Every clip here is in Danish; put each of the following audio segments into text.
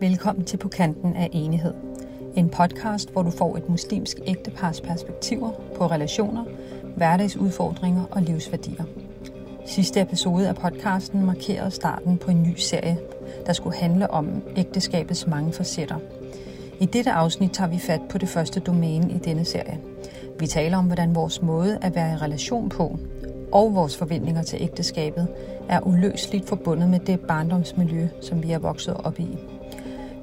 Velkommen til På kanten af enighed. En podcast, hvor du får et muslimsk ægtepars perspektiver på relationer, hverdagsudfordringer og livsværdier. Sidste episode af podcasten markerede starten på en ny serie, der skulle handle om ægteskabets mange facetter. I dette afsnit tager vi fat på det første domæne i denne serie. Vi taler om, hvordan vores måde at være i relation på og vores forventninger til ægteskabet er uløseligt forbundet med det barndomsmiljø, som vi er vokset op i.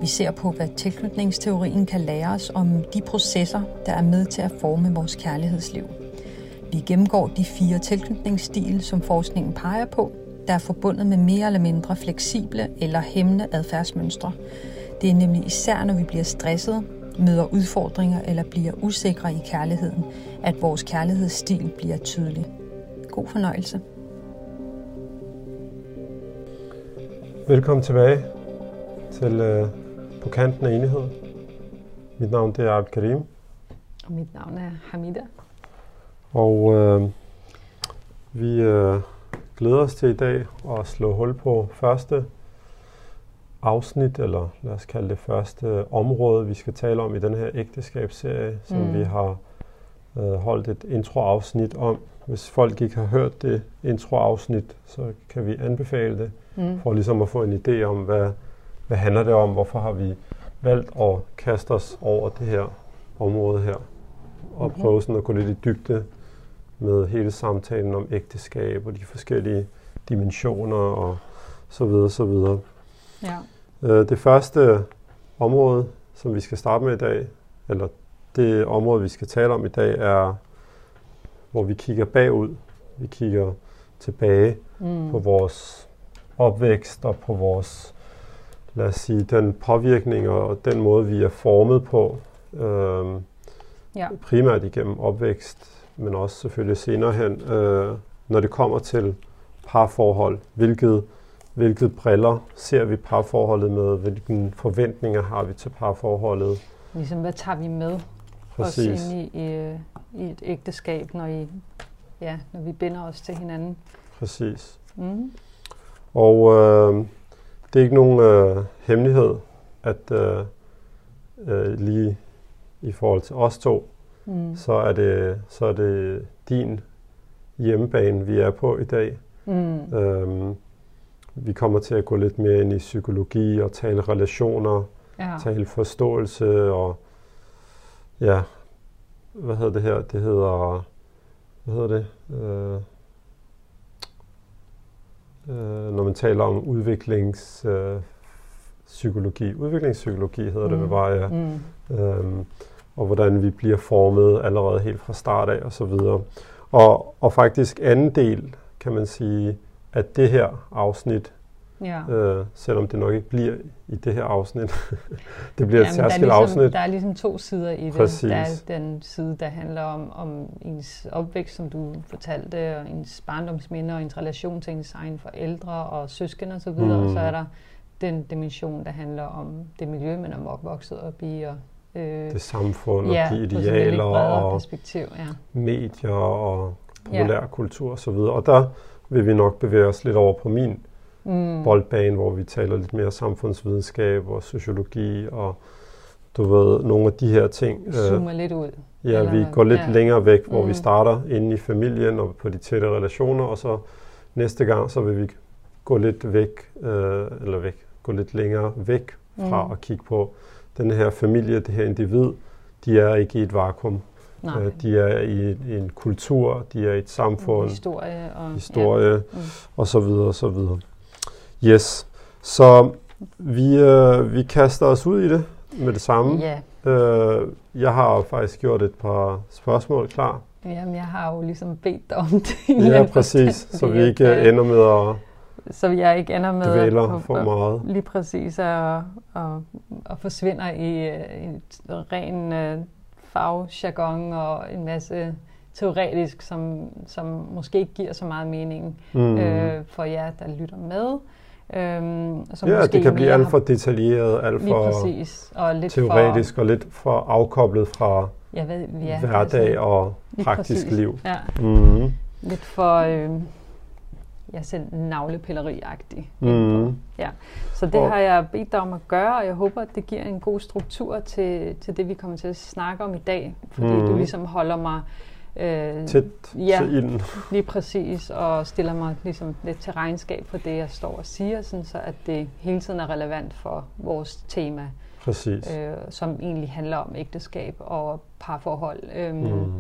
Vi ser på, hvad tilknytningsteorien kan lære os om de processer, der er med til at forme vores kærlighedsliv. Vi gennemgår de fire tilknytningsstil, som forskningen peger på, der er forbundet med mere eller mindre fleksible eller hæmmende adfærdsmønstre. Det er nemlig især, når vi bliver stresset, møder udfordringer eller bliver usikre i kærligheden, at vores kærlighedsstil bliver tydelig. God fornøjelse. Velkommen tilbage til øh, på kanten af enighed. Mit navn det er Abd Karim. Og mit navn er Hamida. Og uh, vi uh, glæder os til i dag at slå hul på første afsnit, eller lad os kalde det første område, vi skal tale om i den her ægteskabsserie, som mm. vi har uh, holdt et introafsnit om. Hvis folk ikke har hørt det introafsnit, så kan vi anbefale det, mm. for ligesom at få en idé om, hvad, hvad handler det om, hvorfor har vi valgt at kaste os over det her område her, og mm-hmm. prøve sådan at gå lidt i dybde med hele samtalen om ægteskab og de forskellige dimensioner og så videre, så videre. Ja. Øh, det første område, som vi skal starte med i dag, eller det område, vi skal tale om i dag, er, hvor vi kigger bagud. Vi kigger tilbage mm. på vores opvækst og på vores, lad os sige, den påvirkning og den måde, vi er formet på. Øh, ja. Primært igennem opvækst, men også selvfølgelig senere hen, øh, når det kommer til parforhold. Hvilket, hvilket briller ser vi parforholdet med? Hvilke forventninger har vi til parforholdet? Ligesom, hvad tager vi med Præcis. os ind i, i, i et ægteskab, når, I, ja, når vi binder os til hinanden? Præcis. Mm. Og øh, det er ikke nogen øh, hemmelighed, at øh, øh, lige i forhold til os to, mm. så, er det, så er det din hjemmebane, vi er på i dag. Mm. Øhm, vi kommer til at gå lidt mere ind i psykologi og tale relationer, ja. tale forståelse og ja, hvad hedder det her? Det hedder, hvad hedder det? Øh, øh, når man taler om udviklingspsykologi. Øh, udviklingspsykologi hedder mm. det bare, ja. Mm. Øhm, og hvordan vi bliver formet allerede helt fra start af og så videre. Og, og faktisk anden del, kan man sige, at det her afsnit, ja. øh, selvom det nok ikke bliver i det her afsnit, det bliver ja, et særskilt ligesom, afsnit. Der er ligesom to sider i det. Præcis. Der er den side, der handler om, om ens opvækst, som du fortalte, og ens barndomsminder, og ens relation til ens egen forældre og søskende osv., mm. og så er der den dimension, der handler om det miljø, man er vokset op i, og øh, det samfund og ja, de idealer og perspektiv, ja. medier og populær ja. osv. Og der vil vi nok bevæge os lidt over på min mm. boldbane, hvor vi taler lidt mere samfundsvidenskab og sociologi og du ved, nogle af de her ting. Øh, Zoomer lidt ud. Ja, eller, vi går lidt ja. længere væk, hvor mm. vi starter inde i familien og på de tætte relationer, og så næste gang, så vil vi gå lidt væk, øh, eller væk, gå lidt længere væk fra mm. at kigge på, den her familie, det her individ, de er ikke i et vakuum. Nej. Øh, de er i, i en kultur, de er i et samfund, historie og, historie, ja. mm. og så videre og så videre. Yes, så vi, øh, vi kaster os ud i det med det samme. Ja. Øh, jeg har faktisk gjort et par spørgsmål klar. Jamen, jeg har jo ligesom bedt dig om det. Ja, præcis, så vi ikke ender med at så jeg ikke ender med Dvæler for meget. lige præcis at, at, at forsvinder i, i et ren uh, fagjargon og en masse teoretisk, som, som måske ikke giver så meget mening mm. øh, for jer, der lytter med. Øhm, som ja, det kan blive alt for detaljeret, alt for præcis, og lidt teoretisk for, og lidt for afkoblet fra ja, ved, ja, hverdag altså, og praktisk præcis. liv. Ja. Mm. Lidt for... Øh, ja, selv navlepilleri-agtig. Mm. Ja. Så det Og- har jeg bedt dig om at gøre, og jeg håber, at det giver en god struktur til, til det, vi kommer til at snakke om i dag. Fordi Mhm. du ligesom holder mig øh, Tæt Ja. til ilden. lige præcis, og stiller mig ligesom lidt til regnskab for det, jeg står og siger, sådan så at det hele tiden er relevant for vores tema, Præcis. øh, som egentlig handler om ægteskab og parforhold. Øhm, Mm.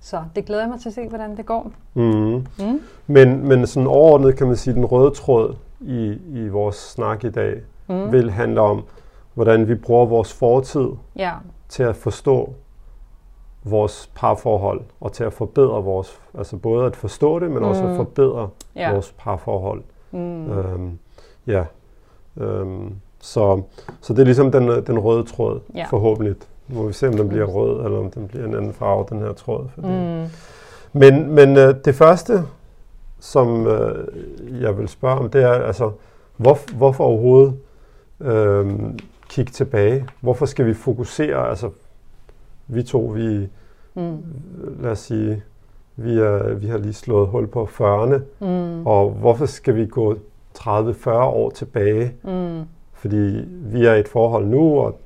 Så det glæder jeg mig til at se, hvordan det går. Mm. Mm. Men, men sådan overordnet kan man sige, den røde tråd i, i vores snak i dag Mm. vil handle om, hvordan vi bruger vores fortid Ja, til at forstå vores parforhold og til at forbedre vores, altså både at forstå det, men også at Mm. forbedre ja. vores parforhold. Mm. Øhm, ja. Øhm, så, så det er ligesom den, den røde tråd, Ja. forhåbentlig. Nu må vi se, om den bliver rød, eller om den bliver en anden farve, den her tråd. Fordi. Mm. Men, men øh, det første, som øh, jeg vil spørge om, det er altså, hvor, hvorfor overhovedet øh, kigge tilbage? Hvorfor skal vi fokusere? Altså, vi to, vi, Mm. lad os sige, vi, er, vi har lige slået hul på 40'erne, Mm. og hvorfor skal vi gå 30-40 år tilbage? Mm. Fordi vi er i et forhold nu, og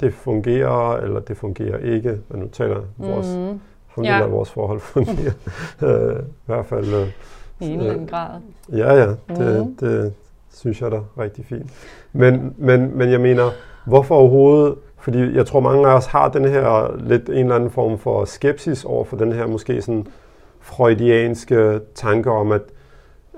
det fungerer, eller det fungerer ikke. Men nu taler vores, Mm. ham Ja. vores forhold fungerer. øh, I hvert fald, øh, I en eller anden grad. ja ja, det, Mhm. det synes jeg da er rigtig fint. Men, men, men jeg mener, hvorfor overhovedet, fordi jeg tror mange af os har den her lidt en eller anden form for skepsis over for den her måske sådan freudianske tanke om, at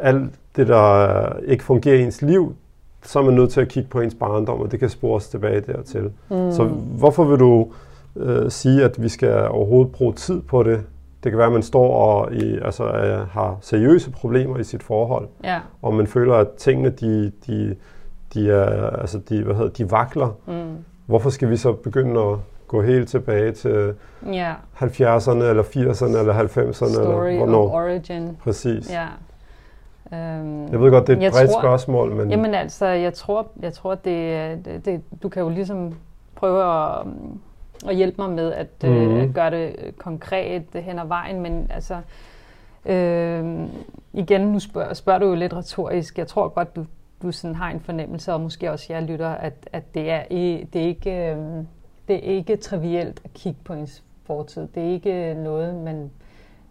alt det, der ikke fungerer i ens liv, så er man nødt til at kigge på ens barndom, og det kan spores tilbage dertil. Mm. Så hvorfor vil du øh, sige, at vi skal overhovedet bruge tid på det? Det kan være, at man står og i, altså, øh, har seriøse problemer i sit forhold, Ja. og man føler, at tingene de, de, de, er, altså, de, hvad hedder, de vakler. Mm. Hvorfor skal vi så begynde at gå helt tilbage til Ja. 70'erne, eller 80'erne, eller 90'erne? Story eller of hvornår? origin. Præcis. Ja. Øhm, Jeg ved godt, det er et bredt tror- spørgsmål, men Jamen altså, jeg tror, jeg tror det, det, det, du kan jo ligesom prøve at, at hjælpe mig med at, mm. Mhm. øh, at gøre det konkret hen ad vejen, men altså, øh, igen, nu spørger, spørger du jo lidt retorisk. Jeg tror godt, du, du sådan har en fornemmelse, og måske også jeg lytter, at, at det, er, det, er ikke, øh, det er ikke trivielt at kigge på ens fortid. Det er ikke noget, man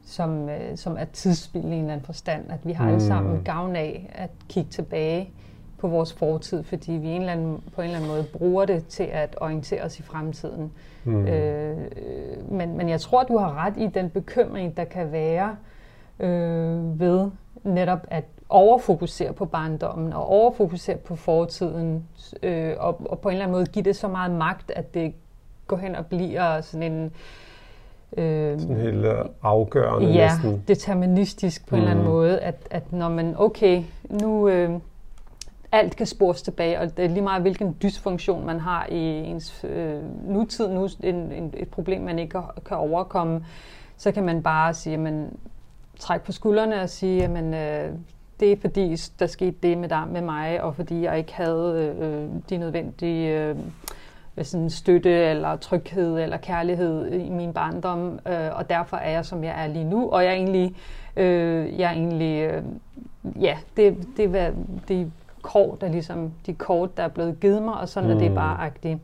som, øh, som er tidsspil i en eller anden forstand. At vi har alle Mm. sammen gavn af at kigge tilbage på vores fortid, fordi vi en eller anden, på en eller anden måde bruger det til at orientere os i fremtiden. Mm. Øh, men, men jeg tror, du har ret i den bekymring, der kan være øh, ved netop at overfokusere på barndommen og overfokusere på fortiden øh, og, og på en eller anden måde give det så meget magt, at det går hen og bliver sådan en øh, sådan helt øh, afgørende ja, næsten. deterministisk på en eller anden Mhm. måde, at, at når man, okay, nu øh, alt kan spores tilbage, og det er lige meget, hvilken dysfunktion man har i ens øh, nutid, nu en, en, et problem, man ikke kan overkomme, så kan man bare sige, man trække på skuldrene og sige, jamen, øh, det er fordi, der skete det med dig, med mig, og fordi jeg ikke havde øh, de nødvendige øh, sådan støtte eller tryghed eller kærlighed i min barndom, øh, og derfor er jeg, som jeg er lige nu, og jeg er egentlig, øh, jeg er egentlig øh, ja, det, det, det, det kort, der ligesom, de kort, der er blevet givet mig, og sådan mm. er det Mm. bare agtigt.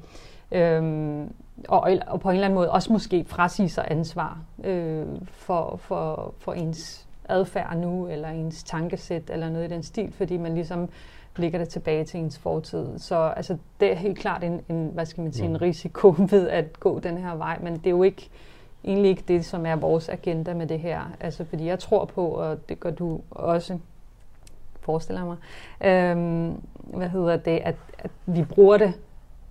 Øhm, og, og på en eller anden måde også måske frasige sig ansvar øh, for, for, for ens adfærd nu, eller ens tankesæt, eller noget i den stil, fordi man ligesom ligger det tilbage til ens fortid. Så altså, det er helt klart en, en, hvad skal man sige, en risiko ved at gå den her vej, men det er jo ikke egentlig ikke det, som er vores agenda med det her. Altså, fordi jeg tror på, og det gør du også, forestiller mig, øhm, hvad hedder det, at, at vi bruger det,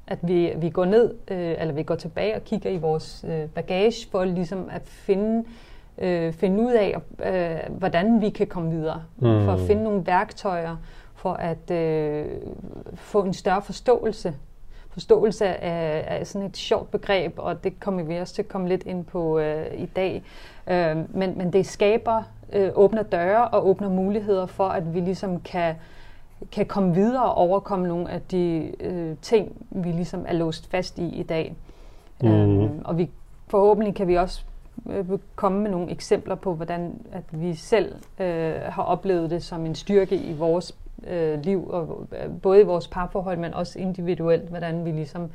at vi, vi går ned, øh, eller vi går tilbage og kigger i vores øh, bagage, for ligesom at finde, øh, finde ud af, øh, hvordan vi kan komme videre. Mm. For at finde nogle værktøjer, for at øh, få en større forståelse. Forståelse er, er sådan et sjovt begreb, og det kommer vi også til at komme lidt ind på øh, i dag. Øh, men, men det skaber, øh, åbner døre og åbner muligheder for, at vi ligesom kan, kan komme videre og overkomme nogle af de øh, ting, vi ligesom er låst fast i i dag. Mhm. Øh, og vi, forhåbentlig kan vi også øh, komme med nogle eksempler på, hvordan at vi selv øh, har oplevet det som en styrke i vores øh, liv, og øh, både i vores parforhold, men også individuelt, hvordan vi ligesom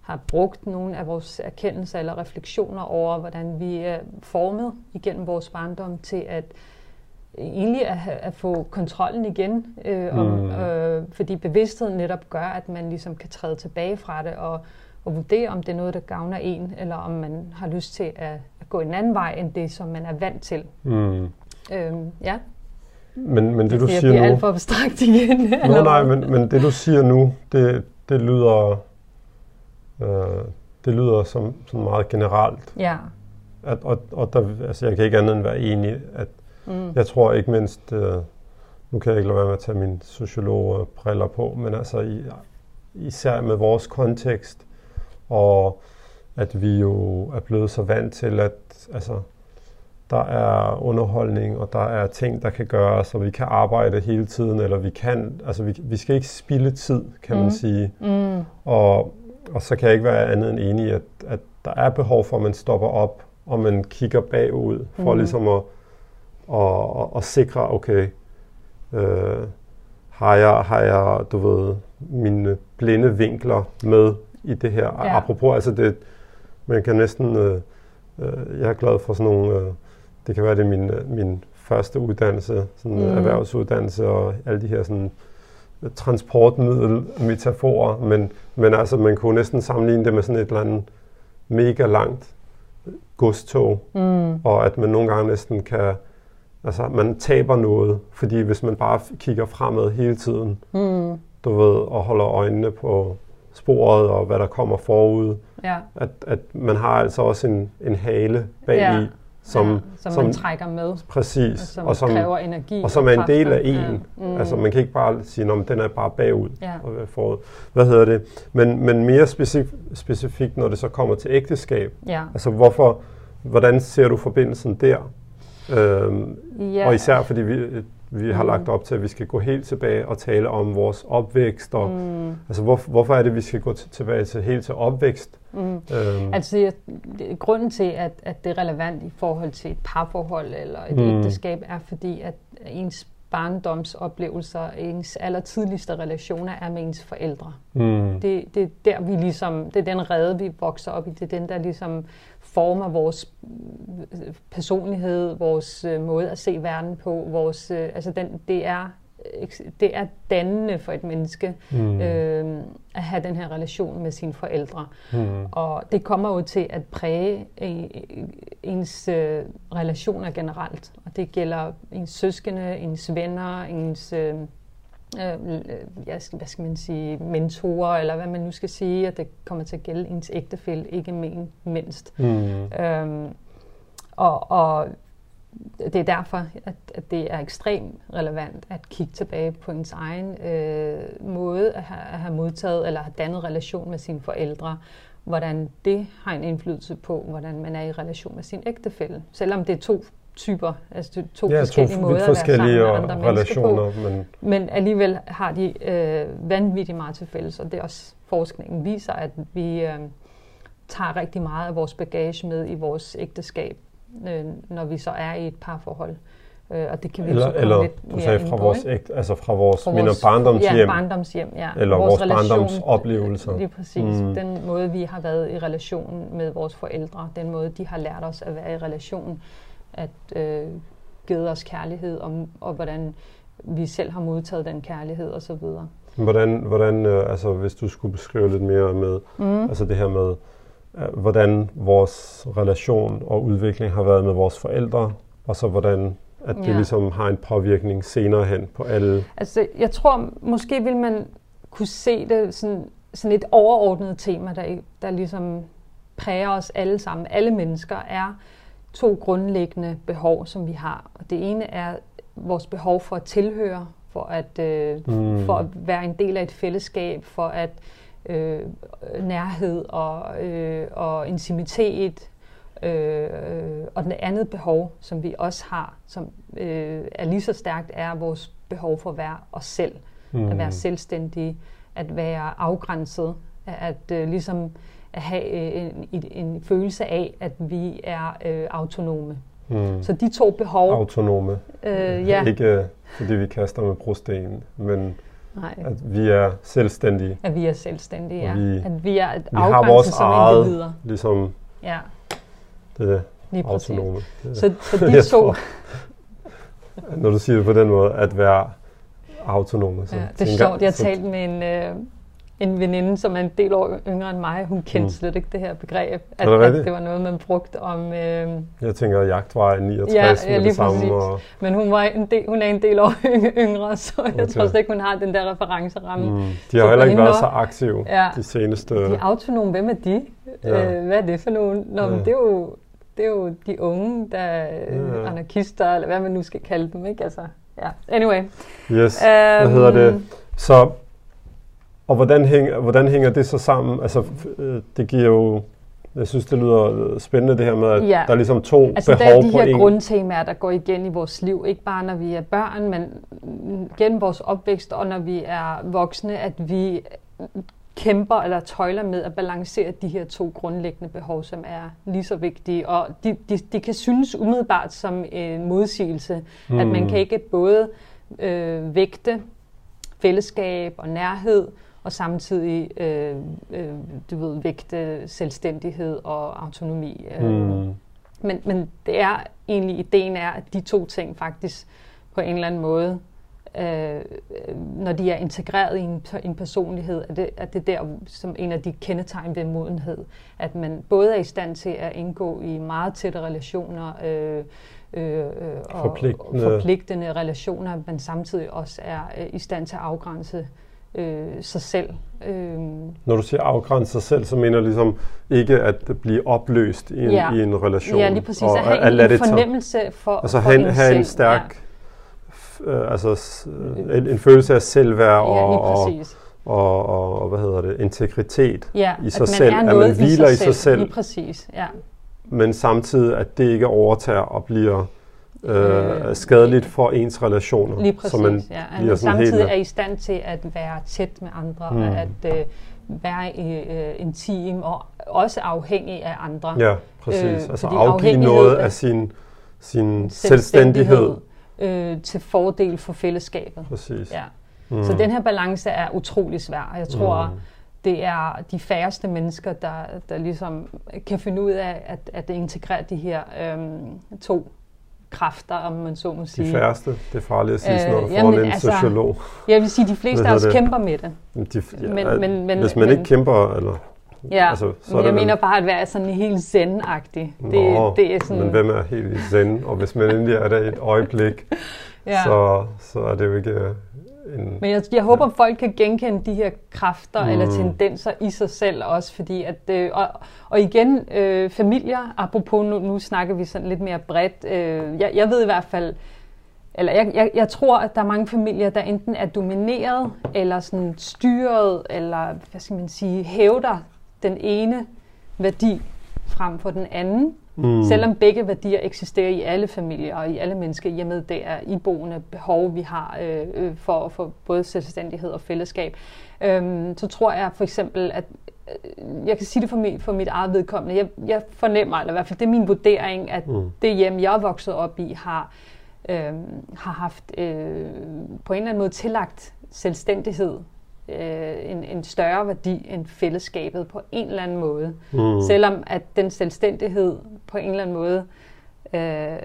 har brugt nogle af vores erkendelser eller refleksioner over, hvordan vi er formet igennem vores barndom til at egentlig at, at få kontrollen igen, øh, om, mm. øh, fordi bevidstheden netop gør, at man ligesom kan træde tilbage fra det og, og vurdere, om det er noget, der gavner en, eller om man har lyst til at gå en anden vej, end det, som man er vant til. Mm. Øhm, ja. Men, men det, du jeg siger nu... nu... alt for abstrakt igen. Nå, nej, men, men det, du siger nu, det, det lyder... Øh, det lyder som, som meget generelt. Ja. At, og, og der, altså, jeg kan ikke andet end være enig, at mm. jeg tror ikke mindst, øh, nu kan jeg ikke lade være med at tage mine sociologbriller på, men altså i, især med vores kontekst, og at vi jo er blevet så vant til, at altså, der er underholdning, og der er ting, der kan gøres, og vi kan arbejde hele tiden, eller vi kan, altså vi, vi skal ikke spille tid, kan mm. man sige. Mm. Og, og så kan jeg ikke være andet end enig i, at, at der er behov for, at man stopper op, og man kigger bagud, for mm. ligesom at, at, at, at sikre, okay, øh, har, jeg, har jeg, du ved, mine blinde vinkler med i det her. Ja. Apropos, altså det, man kan næsten, øh, øh, jeg er glad for sådan nogle, øh, det kan være det er min, øh, min første uddannelse, sådan mm. erhvervsuddannelse og alle de her sådan transportmiddel metaforer, men, men altså man kunne næsten sammenligne det med sådan et eller andet mega langt godstog, mm. og at man nogle gange næsten kan, altså man taber noget, fordi hvis man bare kigger fremad hele tiden, mm. du ved, og holder øjnene på sporet og hvad der kommer forud, ja. at, at man har altså også en, en hale bag ja. i, som, ja, som, som man trækker med. Præcis. Og som, og som kræver energi. Og som er en del af en. Ja. Mm. Altså man kan ikke bare sige, at den er bare bagud. Ja. Og forud. Hvad hedder det? Men, men mere specif- specifikt, når det så kommer til ægteskab. Ja. Altså hvorfor, hvordan ser du forbindelsen der? Øhm, ja. Og især fordi vi, vi har mm. lagt op til, at vi skal gå helt tilbage og tale om vores opvækst. Og, mm. Altså, hvor, hvorfor er det, at vi skal gå tilbage til helt til opvækst? Mm. Øhm. Altså, jeg, grunden til, at, at det er relevant i forhold til et parforhold eller et mm. ægteskab, er fordi, at ens barndomsoplevelser, ens allertidligste relationer er med ens forældre. Mm. Det, det er der, vi ligesom, det er den rede, vi vokser op i. Det er den, der ligesom former vores øh, personlighed, vores øh, måde at se verden på. Vores, øh, altså den, det, er, det er dannende for et menneske mm. øh, at have den her relation med sine forældre. Mm. Og det kommer jo til at præge ens øh, relationer generelt. Og det gælder ens søskende, ens venner, ens... Øh, øh, ja, hvad skal man sige, mentorer, eller hvad man nu skal sige, at det kommer til at gælde ens ægtefælle, ikke men, mindst. Mm. Øhm, og, og det er derfor, at, at det er ekstremt relevant at kigge tilbage på ens egen øh, måde at have, at have modtaget eller have dannet relation med sine forældre, hvordan det har en indflydelse på, hvordan man er i relation med sin ægtefælle. Selvom det er to typer, altså to ja, forskellige to måder at være sammen med andre relationer, på. Men... men alligevel har de øh, vanvittigt meget til fælles, og det er også forskningen viser, at vi øh, tager rigtig meget af vores bagage med i vores ægteskab, øh, når vi så er i et parforhold. Øh, og det kan vi eller, så eller lidt du sagde fra vores, ægt, altså fra vores, fra vores barndomshjem. Ja, barndomshjem, ja. Eller vores, vores barndomsoplevelser. Lige præcis. Mm. Den måde, vi har været i relation med vores forældre, den måde, de har lært os at være i relation at øh, givet os kærlighed, og, og hvordan vi selv har modtaget den kærlighed og så videre. Hvordan, hvordan øh, altså hvis du skulle beskrive lidt mere med, mm. altså det her med, hvordan vores relation og udvikling har været med vores forældre, og så hvordan at det ja. ligesom har en påvirkning senere hen på alle. Altså jeg tror, måske vil man kunne se det sådan, sådan et overordnet tema, der, der ligesom præger os alle sammen, alle mennesker, er to grundlæggende behov, som vi har. Og det ene er vores behov for at tilhøre, for at, øh, mm. for at være en del af et fællesskab, for at øh, nærhed og, øh, og intimitet. Øh, og det andet behov, som vi også har, som øh, er lige så stærkt, er vores behov for at være os selv. Mm. At være selvstændige, at være afgrænset, at øh, ligesom at have øh, en, en, en følelse af, at vi er øh, autonome. Mm. Så de to behov, Autonome. øh, ja, Ikke øh, fordi vi kaster med brosten, men nej, at vi er selvstændige. at vi er selvstændige, ja. Og vi- at vi er et Vi har vores som eget, individer. ligesom Ja, det lige præcis. autonome. Det, Så, så de to, når du siger det på den måde, at være autonome. Så ja, det er sjovt. Jeg har så- talt med en, øh, en veninde, som er en del år yngre end mig. Hun kendte Mm. slet ikke det her begreb. At, det at det var noget, man brugte om... Øh, Jeg tænker, at jagtvej 69 Ja, ja, lige det samme. præcis. Og, men hun, var en del, hun er en del år yngre, så jeg Okay. tror slet ikke, hun har den der referenceramme. mm, de Så har for heller ikke været var- så aktive Ja. de seneste... De er autonome, hvem er de? Ja. Øh, hvad er det for nogen? Nå, Ja. men det er jo det er jo de unge, der er Ja. anarkister, eller hvad man nu skal kalde dem, ikke? Altså, ja. Anyway. Yes, hvad Øhm, hedder det? Så, og hvordan hænger, hvordan hænger det så sammen? Altså, øh, det giver jo... Jeg synes, det lyder øh, spændende det her med, at Ja. der er ligesom to Altså, der behov er de på her grundtemaer, der går igen i vores liv. Ikke bare, når vi er børn, men gennem vores opvækst, og når vi er voksne, at vi kæmper eller tøjler med at balancere de her to grundlæggende behov, som er lige så vigtige. Og de, de, de kan synes umiddelbart som en modsigelse, mm. at man Mm. kan ikke både øh, vægte fællesskab og nærhed, og samtidig øh, øh, du ved, vægte selvstændighed og autonomi. Øh, Mm. men, men det er egentlig, ideen er, at de to ting faktisk på en eller anden måde, øh, når de er integreret i en, en personlighed, at det, at det er der, som en af de kendetegn ved modenhed, at man både er i stand til at indgå i meget tætte relationer, øh, øh, øh, og Forpligtende. forpligtende relationer, men samtidig også er øh, i stand til at afgrænse øh, sig selv. Øh, Når du siger afgrænse sig selv, så mener du ligesom ikke at blive opløst i en, Ja. i en relation. ja, lige præcis. Og at have at en, fornemmelse for, Altså for have, en, en have selv. en stærk, f- øh, altså en, en følelse af selvværd Ja, og, ja og, og, og, og, hvad hedder det, integritet, Ja, i at sig man selv, er at man hviler i sig selv. Lige præcis, ja. men samtidig at det ikke overtager og bliver øh, Øh, skadeligt for ens relationer. Lige præcis, så man ja. Sådan samtidig helt- er i stand til at være tæt med andre, Mm. og at øh, være øh, intim og også afhængig af andre. Ja, præcis. Øh, altså afgive noget af sin, sin selvstændighed. øh, til fordel for fællesskabet. Præcis. Ja. Mm. Så den her balance er utrolig svær, og jeg tror, Mm. det er de færreste mennesker, der, der ligesom kan finde ud af at, at integrere de her øhm, to kræfter, om man så må De sige. færreste, det er farligt at sige Øh, sådan noget jamen, foran en altså, sociolog. Jeg vil sige, de fleste af os det? kæmper med det. De, men- ja, men- men- hvis man men- ikke kæmper, eller... Ja, Altså, så men jeg mener bare at være sådan helt zen-agtig. Det, Nå, det er sådan, men hvem er helt zen? Og hvis man endelig er der i et øjeblik, ja. så, så er det jo ikke øh, en... Men jeg, jeg håber, folk kan genkende de her kræfter mm. eller tendenser i sig selv også, fordi at, øh, og, og igen, øh, familier, apropos nu, nu snakker vi sådan lidt mere bredt, øh, jeg, jeg ved i hvert fald, eller jeg, jeg, jeg tror, at der er mange familier, der enten er domineret, eller sådan styret, eller hvad skal man sige, hævder den ene værdi frem for den anden. Mm. Selvom begge værdier eksisterer i alle familier og i alle mennesker, i og med det er iboende behov, vi har øh, øh, for, for både selvstændighed og fællesskab, øhm, så tror jeg for eksempel, at øh, jeg kan sige det for, mit, for mit eget vedkommende. Jeg, jeg fornemmer, eller i hvert fald det er min vurdering, at Mm. det hjem, jeg er vokset op i, har, øh, har haft øh, på en eller anden måde tillagt selvstændighed øh, en, en større værdi end fællesskabet på en eller anden måde. Mm. Selvom at den selvstændighed på en eller anden måde øh,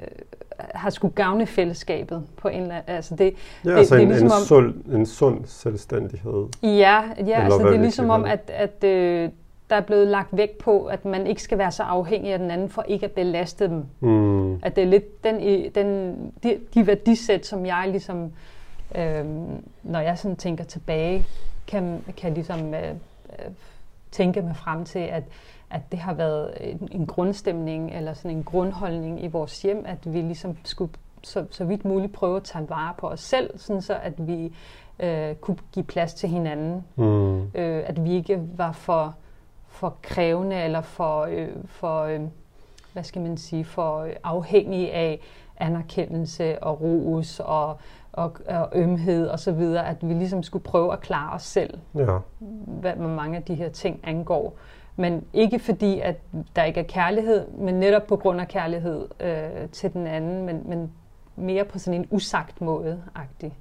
har skulle gavne fællesskabet på en eller anden altså det, Ja, det- altså det er en, ligesom en, om- sund, en sund selvstændighed. Ja, ja altså hvad det er ligesom om, at, at øh, der er blevet lagt vægt på, at man ikke skal være så afhængig af den anden for ikke at belaste dem. Mm. At det er lidt den, den, de, de værdisæt, som jeg ligesom, øh, når jeg sådan tænker tilbage, kan, kan ligesom øh, øh, tænke mig frem til, at, at det har været en, en grundstemning eller sådan en grundholdning i vores hjem, at vi ligesom skulle så, så vidt muligt prøve at tage vare på os selv, sådan så at vi øh, kunne give plads til hinanden. Mm. Øh, at vi ikke var for, for krævende eller for, øh, for øh, hvad skal man sige, for afhængige af anerkendelse og ros og, og, og ømhed og så videre, at vi ligesom skulle prøve at klare os selv, Ja. hvad hvad mange af de her ting angår. Men ikke fordi, at der ikke er kærlighed, men netop på grund af kærlighed øh, til den anden, men, men mere på sådan en usagt måde-agtig.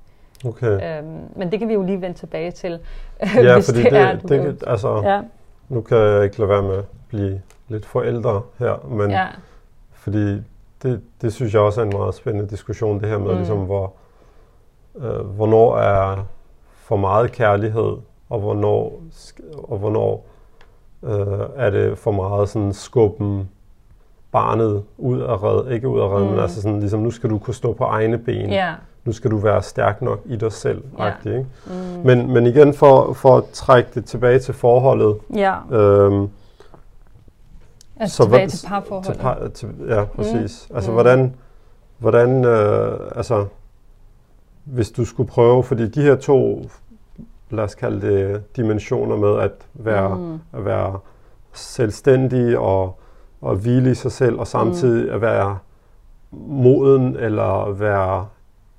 Okay. Øhm, men det kan vi jo lige vende tilbage til, Ja, hvis fordi det, det, er, det, altså, Ja, nu kan jeg ikke lade være med at blive lidt forældre her, men ja, fordi det, det synes jeg også er en meget spændende diskussion, det her med, Mm. ligesom, hvor, øh, hvornår er for meget kærlighed, og hvornår, og hvornår øh, er det for meget sådan skubben barnet ud af red, ikke ud af red, mm. Mm. men altså sådan, ligesom, nu skal du kunne stå på egne ben, ja. nu skal du være stærk nok i dig selv, ja. ikke? Mm. Men, men igen, for, for at trække det tilbage til forholdet, ja. øhm, Altså så tilbage hvad- til parforholdet. til, par, til, ja, præcis. Mm. Altså, Mm. hvordan, hvordan øh, altså, hvis du skulle prøve, fordi de her to, lad os kalde det, dimensioner med at være, Mm. at være selvstændig og, og hvile i sig selv, og samtidig mm. at være moden eller være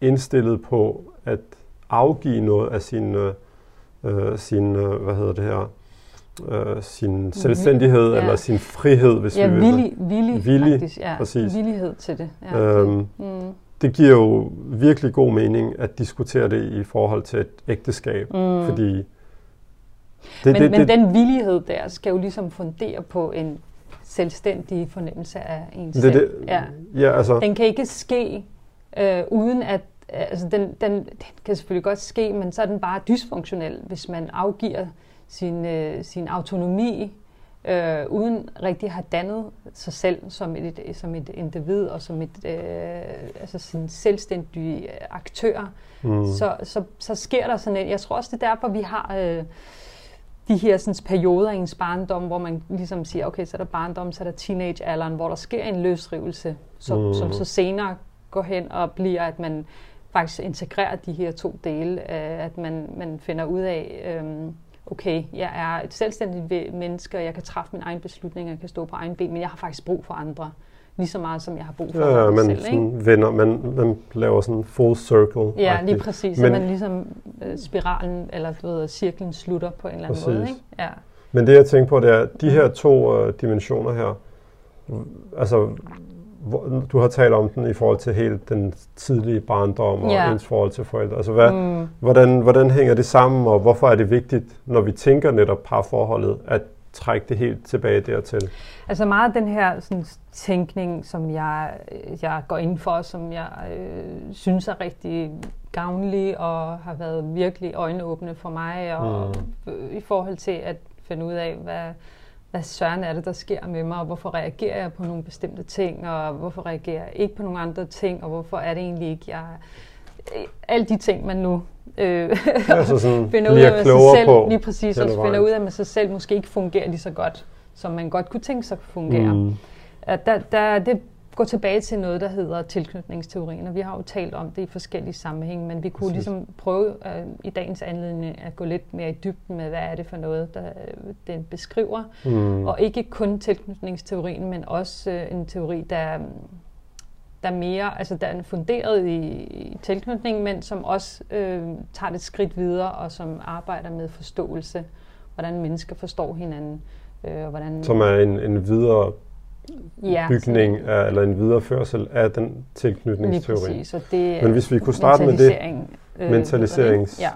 indstillet på at afgive noget af sin, øh, øh, sin øh, hvad hedder det her, øh, sin selvstændighed Ja. eller sin frihed, hvis Ja, vi vil. villig, villig, Villig, faktisk. Ja, præcis. Villighed til det. Ja, Øhm, det, mm. Det giver jo virkelig god mening at diskutere det i forhold til et ægteskab, Mm. fordi det, men, det, men det, den villighed der skal jo ligesom fundere på en selvstændig fornemmelse af en det, selv. det, Ja. ja, altså, Den kan ikke ske øh, uden at altså den, den, den kan selvfølgelig godt ske, men så er den bare dysfunktionel, hvis man afgiver sin, øh, sin autonomi øh, uden rigtig at have dannet sig selv som et, som et individ og som et øh, altså sin selvstændige aktør, mm, så, så, så sker der sådan en, jeg tror også det er derfor vi har øh, de her sådan, perioder i ens barndom, hvor man ligesom siger, okay, så er der barndom, så er der teenagealderen, hvor der sker en løsrivelse, som, Mm. som så senere går hen og bliver, at man faktisk integrerer de her to dele, øh, at man, man finder ud af, øhm, okay, jeg er et selvstændigt menneske, og jeg kan træffe min egen beslutning, jeg kan stå på egen ben, men jeg har faktisk brug for andre, lige så meget som jeg har brug for ja, mig man selv. Ikke? sådan vender, man, man laver sådan full circle. Ja, lige præcis. Men, man ligesom øh, spiralen, eller du ved, cirklen slutter på en eller anden Præcis. måde. Ikke? Ja. Men det jeg tænker på, det er, de her to øh, dimensioner her, altså, hvor, du har talt om den i forhold til helt den tidlige barndom og Ja. ens forhold til forældre. Altså, hvad, Mm. hvordan, hvordan hænger det sammen, og hvorfor er det vigtigt, når vi tænker netop parforholdet, at trække det helt tilbage dertil? Altså meget af den her sådan, tænkning, som jeg, jeg går ind for, som jeg øh, synes er rigtig gavnlig og har været virkelig øjenåbne for mig, og Mm. øh, i forhold til at finde ud af, hvad, hvad søren er det, der sker med mig, og hvorfor reagerer jeg på nogle bestemte ting, og hvorfor reagerer jeg ikke på nogle andre ting, og hvorfor er det egentlig ikke, jeg... Alle de ting, man nu øh, Altså sådan, finder ud af med sig selv, på lige præcis, og finder ud af med sig selv, måske ikke fungerer lige så godt, som man godt kunne tænke sig at fungere. Mm. At der, der, det går tilbage til noget, der hedder tilknytningsteorien, og vi har jo talt om det i forskellige sammenhænge, men vi kunne Præcis. ligesom prøve øh, i dagens anledning at gå lidt mere i dybden med, hvad er det for noget, der øh, den beskriver, Mm. og ikke kun tilknytningsteorien, men også øh, en teori, der, der mere, altså der er funderet i, i tilknytning, men som også øh, tager det et skridt videre, og som arbejder med forståelse, hvordan mennesker forstår hinanden. Øh, hvordan, Som er en, en videre ja, bygning af, eller en videreførsel af den tilknytningsteori. præcis, det Men hvis vi kunne starte med det, mentalisering, øh, mentaliserings- Ja.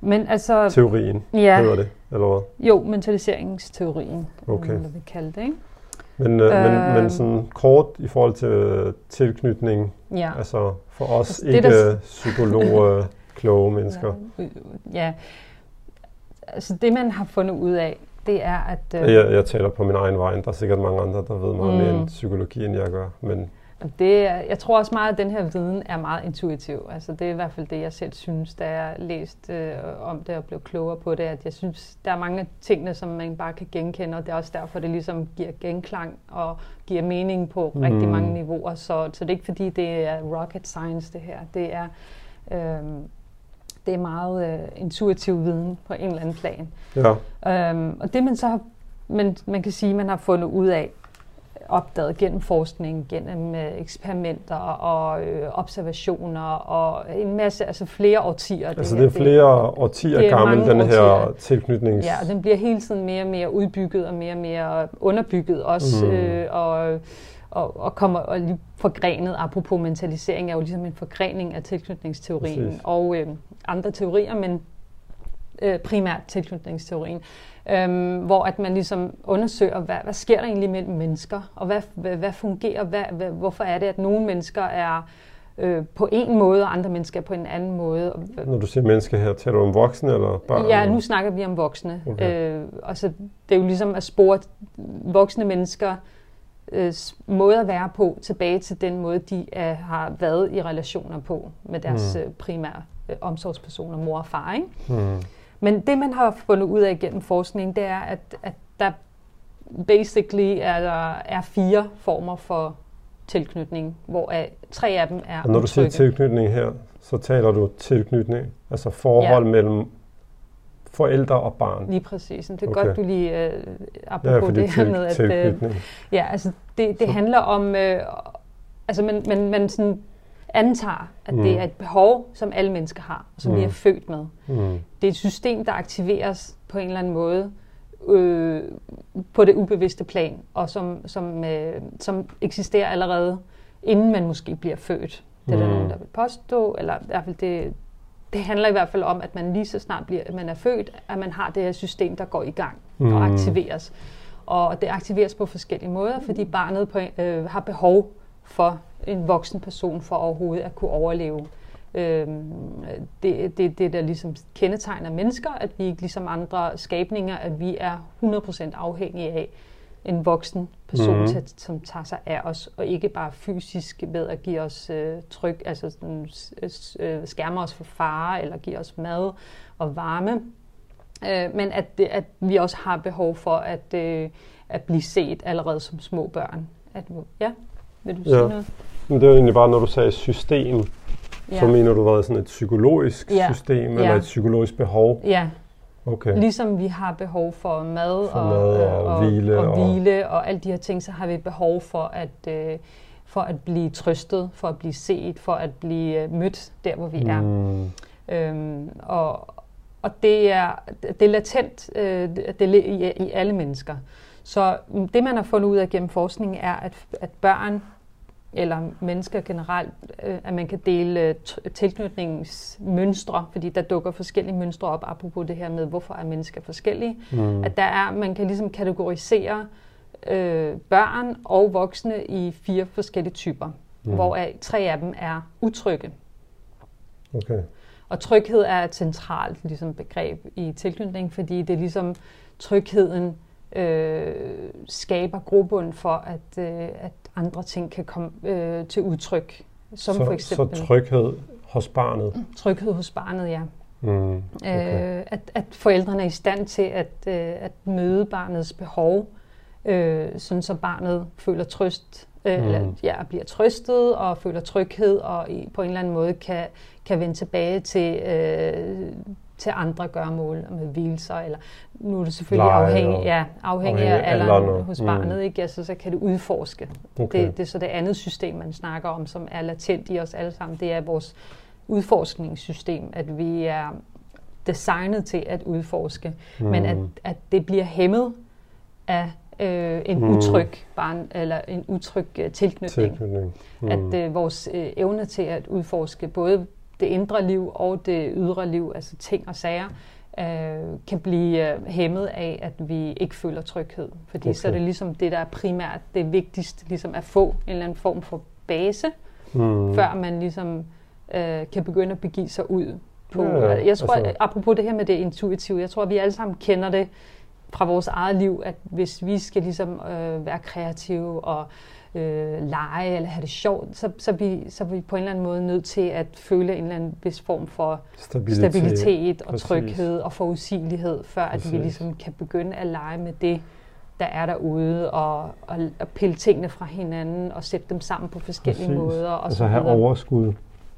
Men altså, teorien ja, hedder det, eller hvad? jo, mentaliseringsteorien, Okay. hvad vi kalder det, ikke? Men, øh, men, men sådan kort i forhold til tilknytning, Ja. altså for os Altså, det, ikke der- psykologer, kloge mennesker. Ja, ja. Altså det, man har fundet ud af, det er, at... Øh, Jeg, jeg taler på min egen vej, der er sikkert mange andre, der ved meget mere Mm. end psykologi, end jeg gør. Men Det, jeg tror også meget, at den her viden er meget intuitiv. Altså, det er i hvert fald det, jeg selv synes, da jeg læst øh, om det og blev klogere på det, at jeg synes, der er mange af tingene, som man bare kan genkende, og det er også derfor, det ligesom giver genklang og giver mening på mm. rigtig mange niveauer. Så, så det er ikke fordi, det er rocket science, det her. Det er, øh, det er meget øh, intuitiv viden på en eller anden plan. ja, Øhm, og det man så har, man, man kan sige, man har fundet ud af, opdaget gennem forskning, gennem øh, eksperimenter og øh, observationer og en masse, altså flere årtier. Altså det, det er flere årtier det er gammel, den her årtier. tilknytnings... Ja, og den bliver hele tiden mere og mere udbygget og mere og mere underbygget også, mm. øh, og, og, og kommer og lige forgrenet, apropos mentalisering, er jo ligesom en forgrening af tilknytningsteorien Præcis. og øh, andre teorier, men øh, primært tilknytningsteorien øhm, hvor at man ligesom undersøger, hvad, hvad sker der egentlig mellem mennesker, og hvad, hvad, hvad fungerer, hvad, hvad, hvorfor er det, at nogle mennesker er øh, på en måde, og andre mennesker er på en anden måde. Når du siger mennesker her, taler du om voksne eller børn? Ja, nu snakker vi om voksne. Okay. Øh, og så det er jo ligesom at spore voksne mennesker øh, måde at være på tilbage til den måde, de er, har været i relationer på med deres mm. primære øh, omsorgspersoner, mor og far. Ikke? Mm. Men det, man har fundet ud af gennem forskning, det er, at, at der basically er, der er fire former for tilknytning, hvor tre af dem er Og når du siger tilknytning her, så taler du tilknytning, altså forhold ja. mellem forældre og barn. Lige præcis. Det er okay. godt, du lige uh, apropos ja, det her med, at uh, ja, altså det, det handler om, uh, altså man, man, man sådan antager, at mm. det er et behov, som alle mennesker har, og som mm. vi er født med. Mm. Det er et system, der aktiveres på en eller anden måde øh, på det ubevidste plan, og som, som, øh, som eksisterer allerede, inden man måske bliver født. Det er mm. der nogen, der vil påstå, eller i hvert fald det, det handler i hvert fald om, at man lige så snart bliver, at man er født, at man har det her system, der går i gang mm. og aktiveres. Og det aktiveres på forskellige måder, fordi barnet på, øh, har behov for en voksen person for overhovedet at kunne overleve. Øhm, det, det, det, der ligesom kendetegner mennesker, at vi ikke ligesom andre skabninger, at vi er 100% afhængige af en voksen person, mm-hmm. til, som tager sig af os, og ikke bare fysisk ved at give os øh, tryk, altså øh, skærme os for fare, eller give os mad og varme, øh, men at, det, at vi også har behov for at, øh, at blive set allerede som små børn. At, ja. Vil du sige ja. noget? Men det er egentlig bare, når du sagde system, ja. så mener du, hvad sådan et psykologisk ja. system, ja. eller et psykologisk behov? Ja. Okay. Ligesom vi har behov for mad, for og, mad og, og, hvile, og, og hvile og alle de her ting, så har vi behov for at, øh, for at blive trøstet, for at blive set, for at blive øh, mødt der, hvor vi mm. er. Øhm, og, og det er, det er latent øh, det er i, i alle mennesker. Så mm, det, man har fundet ud af gennem forskning, er, at, at børn eller mennesker generelt, øh, at man kan dele øh, tilknytningsmønstre, fordi der dukker forskellige mønstre op, apropos det her med, hvorfor er mennesker forskellige. Mm. At der er, man kan ligesom kategorisere øh, børn og voksne i fire forskellige typer, mm. hvor tre af dem er utrygge. Okay. Og tryghed er et centralt ligesom, begreb i tilknytning, fordi det er ligesom trygheden, øh, skaber grobund for, at, øh, at andre ting kan komme øh, til udtryk. Som så, for eksempel, så tryghed hos barnet? Tryghed hos barnet, ja. Mm, okay. øh, at, at forældrene er i stand til at, øh, at møde barnets behov, øh, sådan så barnet føler trøst, øh, mm. eller ja, bliver trøstet og føler tryghed og i, på en eller anden måde kan, kan vende tilbage til, øh, til andre gørmål med hvilelser, eller nu er det selvfølgelig afhængig, ja, afhængig af alderen hos mm. barnet, ikke? Altså, så kan det udforske. Okay. Det, det er så det andet system, man snakker om, som er latent i os alle sammen. Det er vores udforskningssystem, at vi er designet til at udforske, mm. men at, at det bliver hæmmet af øh, en mm. utryg barn, eller en utryg uh, tilknytning. tilknytning. Mm. At øh, vores øh, evne til at udforske både det indre liv og det ydre liv, altså ting og sager, øh, kan blive øh, hæmmet af, at vi ikke føler tryghed. Fordi okay. så er det ligesom det, der er primært det vigtigste, ligesom at få en eller anden form for base, mm. før man ligesom øh, kan begynde at begive sig ud på. Ja, ja. Jeg tror, altså. apropos det her med det intuitive, jeg tror, at vi alle sammen kender det fra vores eget liv, at hvis vi skal ligesom øh, være kreative og øh, lege eller have det sjovt, så, så, vi, så er vi på en eller anden måde nødt til at føle en eller anden vis form for stabilitet, stabilitet og Præcis. tryghed og forudsigelighed, før at vi ligesom kan begynde at lege med det, der er derude, og, og, og pille tingene fra hinanden og sætte dem sammen på forskellige Præcis. måder. Og altså så have overskud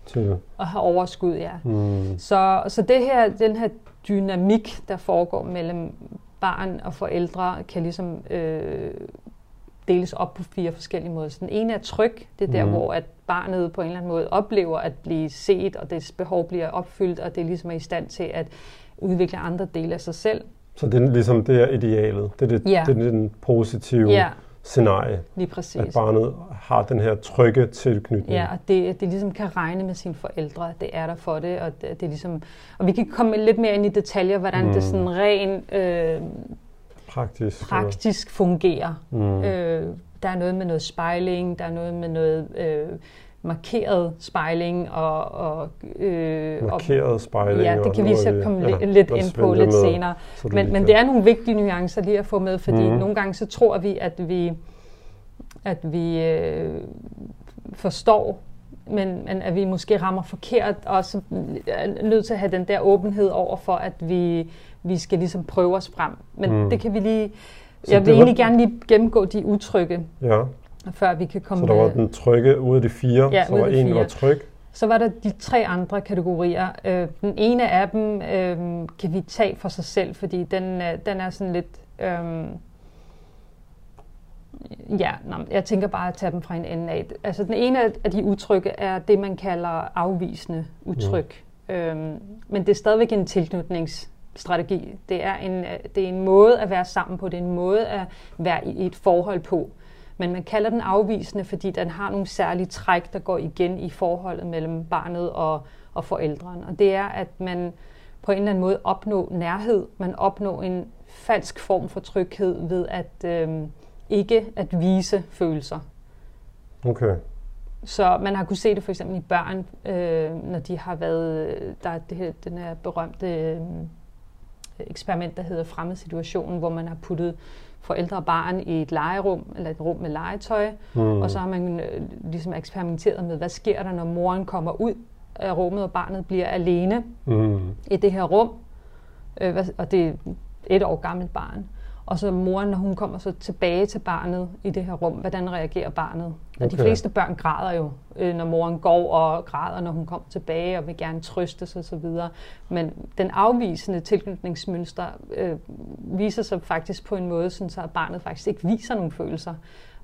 til Og have overskud, ja. Mm. Så, så det her, den her dynamik, der foregår mellem barn og forældre, kan ligesom øh, deles op på fire forskellige måder. Så den ene er tryg, det er der, Mm. hvor at barnet på en eller anden måde oplever at blive set, og dets behov bliver opfyldt, og det er ligesom er i stand til at udvikle andre dele af sig selv. Så det er ligesom det er idealet. Det er, det, Ja. det, er den positive Ja, scenarie, lige at præcis. barnet har den her trygge tilknytning. Ja, og det, det ligesom kan regne med sine forældre, at det er der for det, og det, det er ligesom, og vi kan komme lidt mere ind i detaljer, hvordan Mm. det sådan rent øh, Praktisk. praktisk fungerer. Mm. Øh, der er noget med noget spejling, der er noget med noget øh, markeret spejling og, og, øh, Markeret spejling. ja, det kan vi så komme ja, lidt, ind på lidt med, senere. Men, men det er nogle vigtige nuancer lige at få med, fordi Mhm. nogle gange så tror vi, at vi, at vi øh, forstår, men, men at vi måske rammer forkert, og så er nødt til at have den der åbenhed over for, at vi, vi skal ligesom prøve os frem. Men Mm. det kan vi lige... Så Jeg vil var- egentlig gerne lige gennemgå de utrygge, Ja, før vi kan komme så der var den trygge ud af de fire, Ja, så var en fire. var tryg. Så var der de tre andre kategorier. Øh, den ene af dem øh, kan vi tage for sig selv, fordi den, øh, den er sådan lidt... Øh, ja, nå, jeg tænker bare at tage dem fra en ende af. Altså den ene af de utrygge er det, man kalder afvisende utryg. Mm. Øh, men det er stadigvæk en tilknytningsstrategi. Det er, en, det er en måde at være sammen på. Det er en måde at være i et forhold på. Men man kalder den afvisende, fordi den har nogle særlige træk, der går igen i forholdet mellem barnet og, og forældrene. Og det er, at man på en eller anden måde opnår nærhed. Man opnår en falsk form for tryghed ved at øh, ikke at vise følelser. Okay. Så man har kunne se det for eksempel i børn, øh, når de har været, der er det her, den her berømte øh, eksperiment, der hedder fremmedsituationen, hvor man har puttet forældre og barn i et legerum, eller et rum med legetøj, Mm. og så har man øh, ligesom eksperimenteret med, hvad sker der, når moren kommer ud af rummet, og barnet bliver alene Mm. i det her rum, øh, og det er et år gammelt barn. Og så moren, når hun kommer så tilbage til barnet i det her rum, hvordan reagerer barnet? Og de Okay. fleste børn græder jo, øh, når moren går og græder, når hun kommer tilbage og vil gerne trøstes og så videre. Men den afvisende tilknytningsmønster øh, viser sig faktisk på en måde, sådan så at barnet faktisk ikke viser nogen følelser,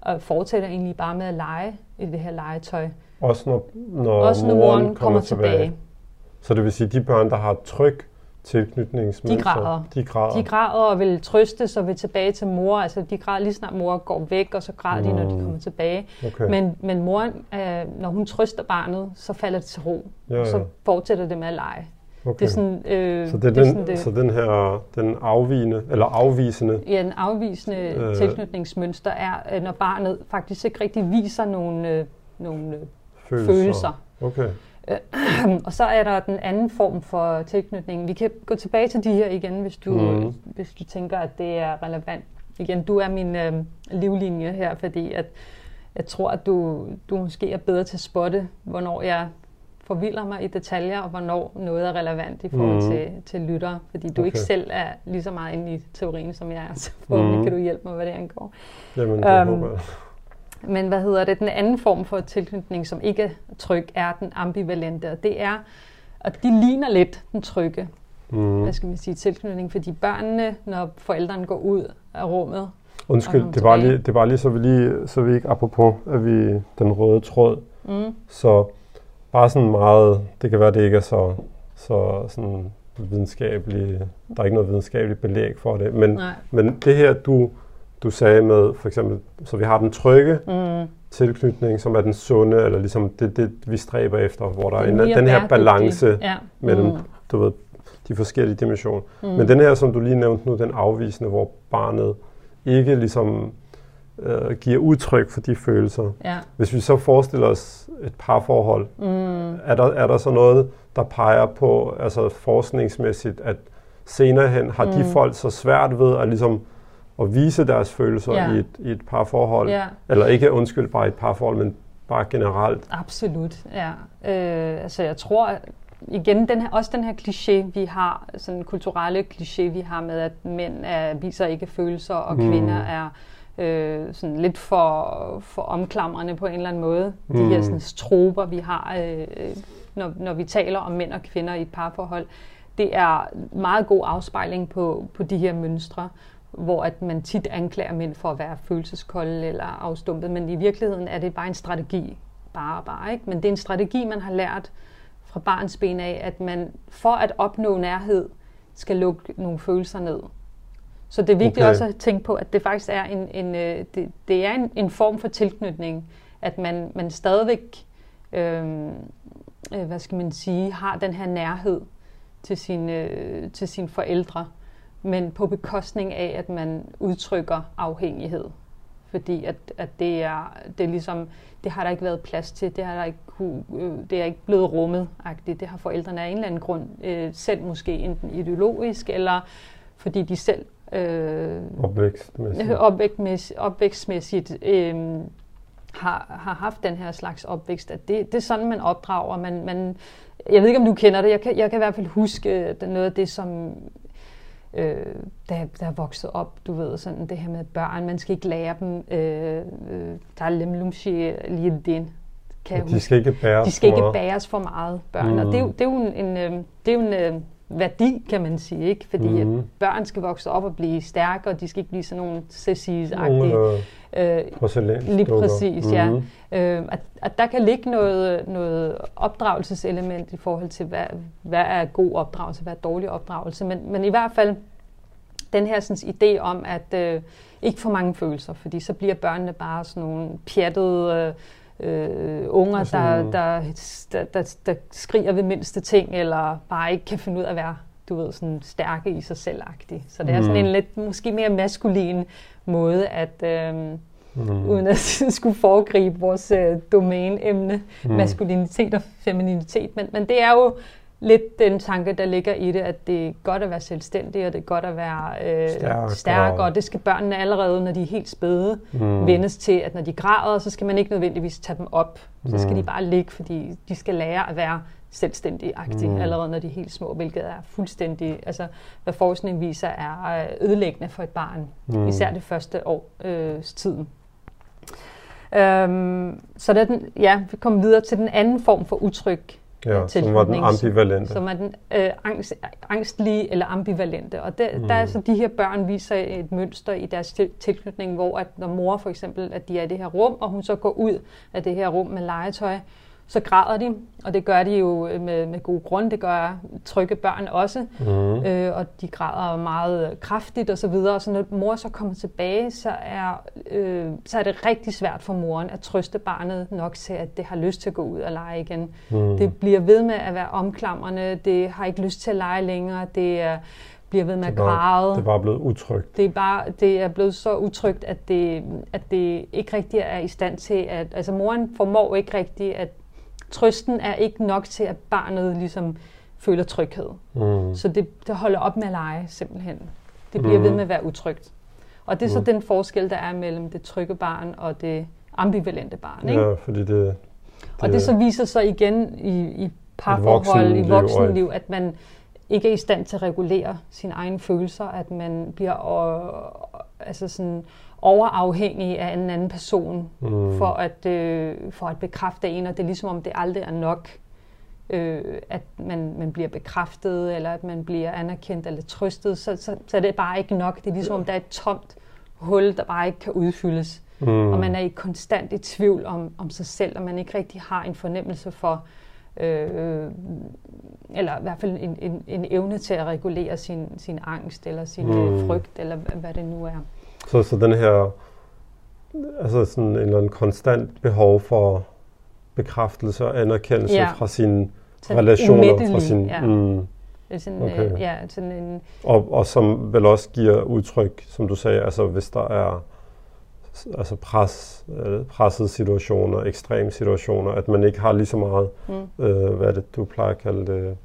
og fortsætter egentlig bare med at lege i det her legetøj. Også når, når, Også når moren kommer tilbage. Så det vil sige, at de børn, der har et tryg tilknytningsmønster, De græder. De græder. De græder og vil trøstes og vil tilbage til mor. Altså de græder lige snart mor går væk, og så græder de, når de Mm. kommer tilbage. okay. Men, men moren, øh, når hun trøster barnet, så falder det til ro. ja, Og så ja. fortsætter det med at lege. Okay. Det er sådan, øh, så det er, det er den, sådan det, så den her, den afvigende, eller afvisende, ja, en afvisende Øh. øh. tilknytningsmønster er, øh, når barnet faktisk ikke rigtig viser nogle, øh, nogle øh, følelser. følelser. Okay. og så er der den anden form for tilknytning. Vi kan gå tilbage til de her igen, hvis du, mm. hvis du tænker, at det er relevant. Igen, du er min øh, livlinje her, fordi at jeg tror, at du, du måske er bedre til at spotte, hvornår jeg forvilder mig i detaljer, og hvornår noget er relevant i forhold Mhm. til, til lyttere. Fordi du Okay. ikke selv er lige så meget inde i teorien, som jeg er. Så forhåbentlig Mhm. kan du hjælpe mig, hvad det angår. Jamen, det Øhm, håber jeg. Men hvad hedder det? Den anden form for tilknytning, som ikke er tryg, er den ambivalente. Og det er, at de ligner lidt den trygge, Mm. hvad skal man sige, tilknytning. Fordi børnene, når forældrene går ud af rummet, Undskyld, det tilbage. lige, det bare lige, så vi, lige, så vi ikke, apropos, at vi den røde tråd, mm, så bare sådan meget, det kan være, det ikke er så, så sådan videnskabeligt, der er ikke noget videnskabeligt belæg for det, men, nej, men det her, du, du sagde med, for eksempel, så vi har den trygge mm, tilknytning, som er den sunde, eller ligesom det, det vi stræber efter, hvor der er en, den her balance ja, mellem, mm, du ved, de forskellige dimensioner. mm, Men den her, som du lige nævnte nu, den afvisende, hvor barnet ikke ligesom øh, giver udtryk for de følelser. ja, Hvis vi så forestiller os et parforhold, mm, er der, er der så noget, der peger på, altså forskningsmæssigt, at senere hen har de Mm. folk så svært ved at ligesom at vise deres følelser Ja. i, et, i et parforhold? ja, Eller ikke, undskyld, bare i et parforhold, men bare generelt. absolut, ja. Øh, altså jeg tror, at igen, den her, også den her kliché, vi har, sådan kulturelle kliché, vi har med, at mænd er, viser ikke følelser, og Mm. kvinder er øh, sådan lidt for, for omklamrende på en eller anden måde. De Mm. her sådan, troper, vi har, øh, når, når vi taler om mænd og kvinder i et parforhold, det er meget god afspejling på, på de her mønstre. Hvor at man tit anklager mænd for at være følelseskolde eller afstumpet, men i virkeligheden er det bare en strategi, bare og bare, ikke? Men det er en strategi, man har lært fra barns ben af, at man for at opnå nærhed, skal lukke nogle følelser ned. Så det er vigtigt okay. også at tænke på, at det faktisk er en, en, øh, det, det er en, en form for tilknytning, at man, man stadigvæk, øh, hvad skal man sige, har den her nærhed til sine, øh, til sine forældre, men på bekostning af, at man udtrykker afhængighed. Fordi at, at det, er, det er ligesom, det har der ikke været plads til, det har der ikke, øh, det er ikke blevet rummet -agtigt. Det har forældrene af en eller anden grund øh, selv måske enten ideologisk, eller fordi de selv øh, opvækstmæssigt, opvækstmæssigt, opvækstmæssigt øh, har, har haft den her slags opvækst, at det, det er sådan, man opdrager. Man, man, jeg ved ikke, om du kender det. Jeg kan, jeg kan i hvert fald huske det, noget af det, som øh, der, der er vokset op, du ved, sådan det her med børn, man skal ikke lære dem, øh, øh der er lemlumshi lidin, kan de skal ikke bæres De skal ikke bæres for meget, børn. Mm. Og det er jo, det er jo en, en, øh, det er jo en øh, værdi, kan man sige, ikke? Fordi mm. at børn skal vokse op og blive stærke, og de skal ikke blive sådan nogle cecils-agtige. Øh, lige præcis, mm. Øh, at, at der kan ligge noget, noget opdragelseselement i forhold til, hvad, hvad er god opdragelse, hvad er dårlig opdragelse. Men, men i hvert fald den her sådan, idé om, at øh, ikke for mange følelser, fordi så bliver børnene bare sådan nogle pjattede... Øh, unger, der, der, der, der, der skriger ved mindste ting, eller bare ikke kan finde ud af at være du ved, sådan stærke i sig selv -agtig. Så det er sådan mm. en lidt, måske mere maskulin måde at, øh, mm. uden at skulle foregribe vores øh, domæneemne, mm. maskulinitet og femininitet. Men, men det er jo lidt den tanke, der ligger i det, at det er godt at være selvstændig, og det er godt at være øh, stærk, stærk, og det skal børnene allerede, når de er helt spæde, mm. vendes til, at når de græder, så skal man ikke nødvendigvis tage dem op. Så mm. skal de bare ligge, fordi de skal lære at være selvstændige-agtige mm. allerede, når de er helt små, hvilket er fuldstændig, altså hvad forskning viser, er øh, ødelæggende for et barn, mm. især det første års øh, tiden. Øhm, så den, ja, vi kommer videre til den anden form for utryg Ja, som var den ambivalente. Som er den øh, angst, angstlige eller ambivalente. Og der, mm. der er så de her børn viser et mønster i deres tilknytning, hvor at når mor for eksempel, at de er i det her rum, og hun så går ud af det her rum med legetøj, så græder de, og det gør de jo med, med god grund. Det gør trygge børn også, mm. øh, og de græder meget kraftigt osv. Og, og så når mor så kommer tilbage, så er, øh, så er det rigtig svært for moren at trøste barnet nok til, at det har lyst til at gå ud og lege igen. Mm. Det bliver ved med at være omklamrende, det har ikke lyst til at lege længere, det er bliver ved med at græde. Det er bare blevet utrygt. Det er, bare, det er blevet så utrygt, at det, at det ikke rigtig er i stand til at... Altså moren formår ikke rigtig at trøsten er ikke nok til, at barnet ligesom føler tryghed. Mm. Så det, det holder op med at lege simpelthen. Det bliver mm. ved med at være utrygt. Og det er så mm. den forskel, der er mellem det trygge barn og det ambivalente barn. Ikke? Ja, fordi det, det... Og det så viser sig igen i, i parforhold, i voksenliv, at man ikke er i stand til at regulere sine egne følelser, at man bliver øh, altså sådan, overafhængig af en anden person mm. for, at, øh, for at bekræfte en, og det er ligesom om det aldrig er nok, øh, at man, man bliver bekræftet, eller at man bliver anerkendt eller trøstet, så, så, så er det bare ikke nok. Det er ligesom om der er et tomt hul, der bare ikke kan udfyldes. Mm. Og man er i konstant i tvivl om, om sig selv, og man ikke rigtig har en fornemmelse for, øh, eller i hvert fald en, en, en evne til at regulere sin, sin angst, eller sin mm. frygt, eller hvad det nu er. Så, så den her, altså sådan en eller anden konstant behov for bekræftelse og anerkendelse ja. fra sine sådan relationer, fra sin... Ja. Mm, sådan, okay. øh, ja, sådan en... og, og som vel også giver udtryk, som du sagde, altså hvis der er altså pres, øh, pressede situationer, ekstreme situationer, at man ikke har lige så meget, mm. øh, hvad er det, du plejer at kalde det,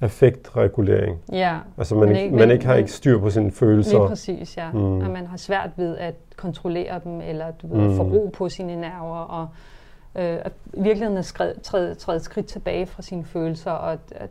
affektregulering. Ja. Altså man, ikke, man ikke har ikke styr på sine følelser. Lige præcis, ja. Mm. At man har svært ved at kontrollere dem, eller du ved, mm. få ro på sine nerver, og øh, at virkeligheden træde, træde skridt tilbage fra sine følelser, og at, at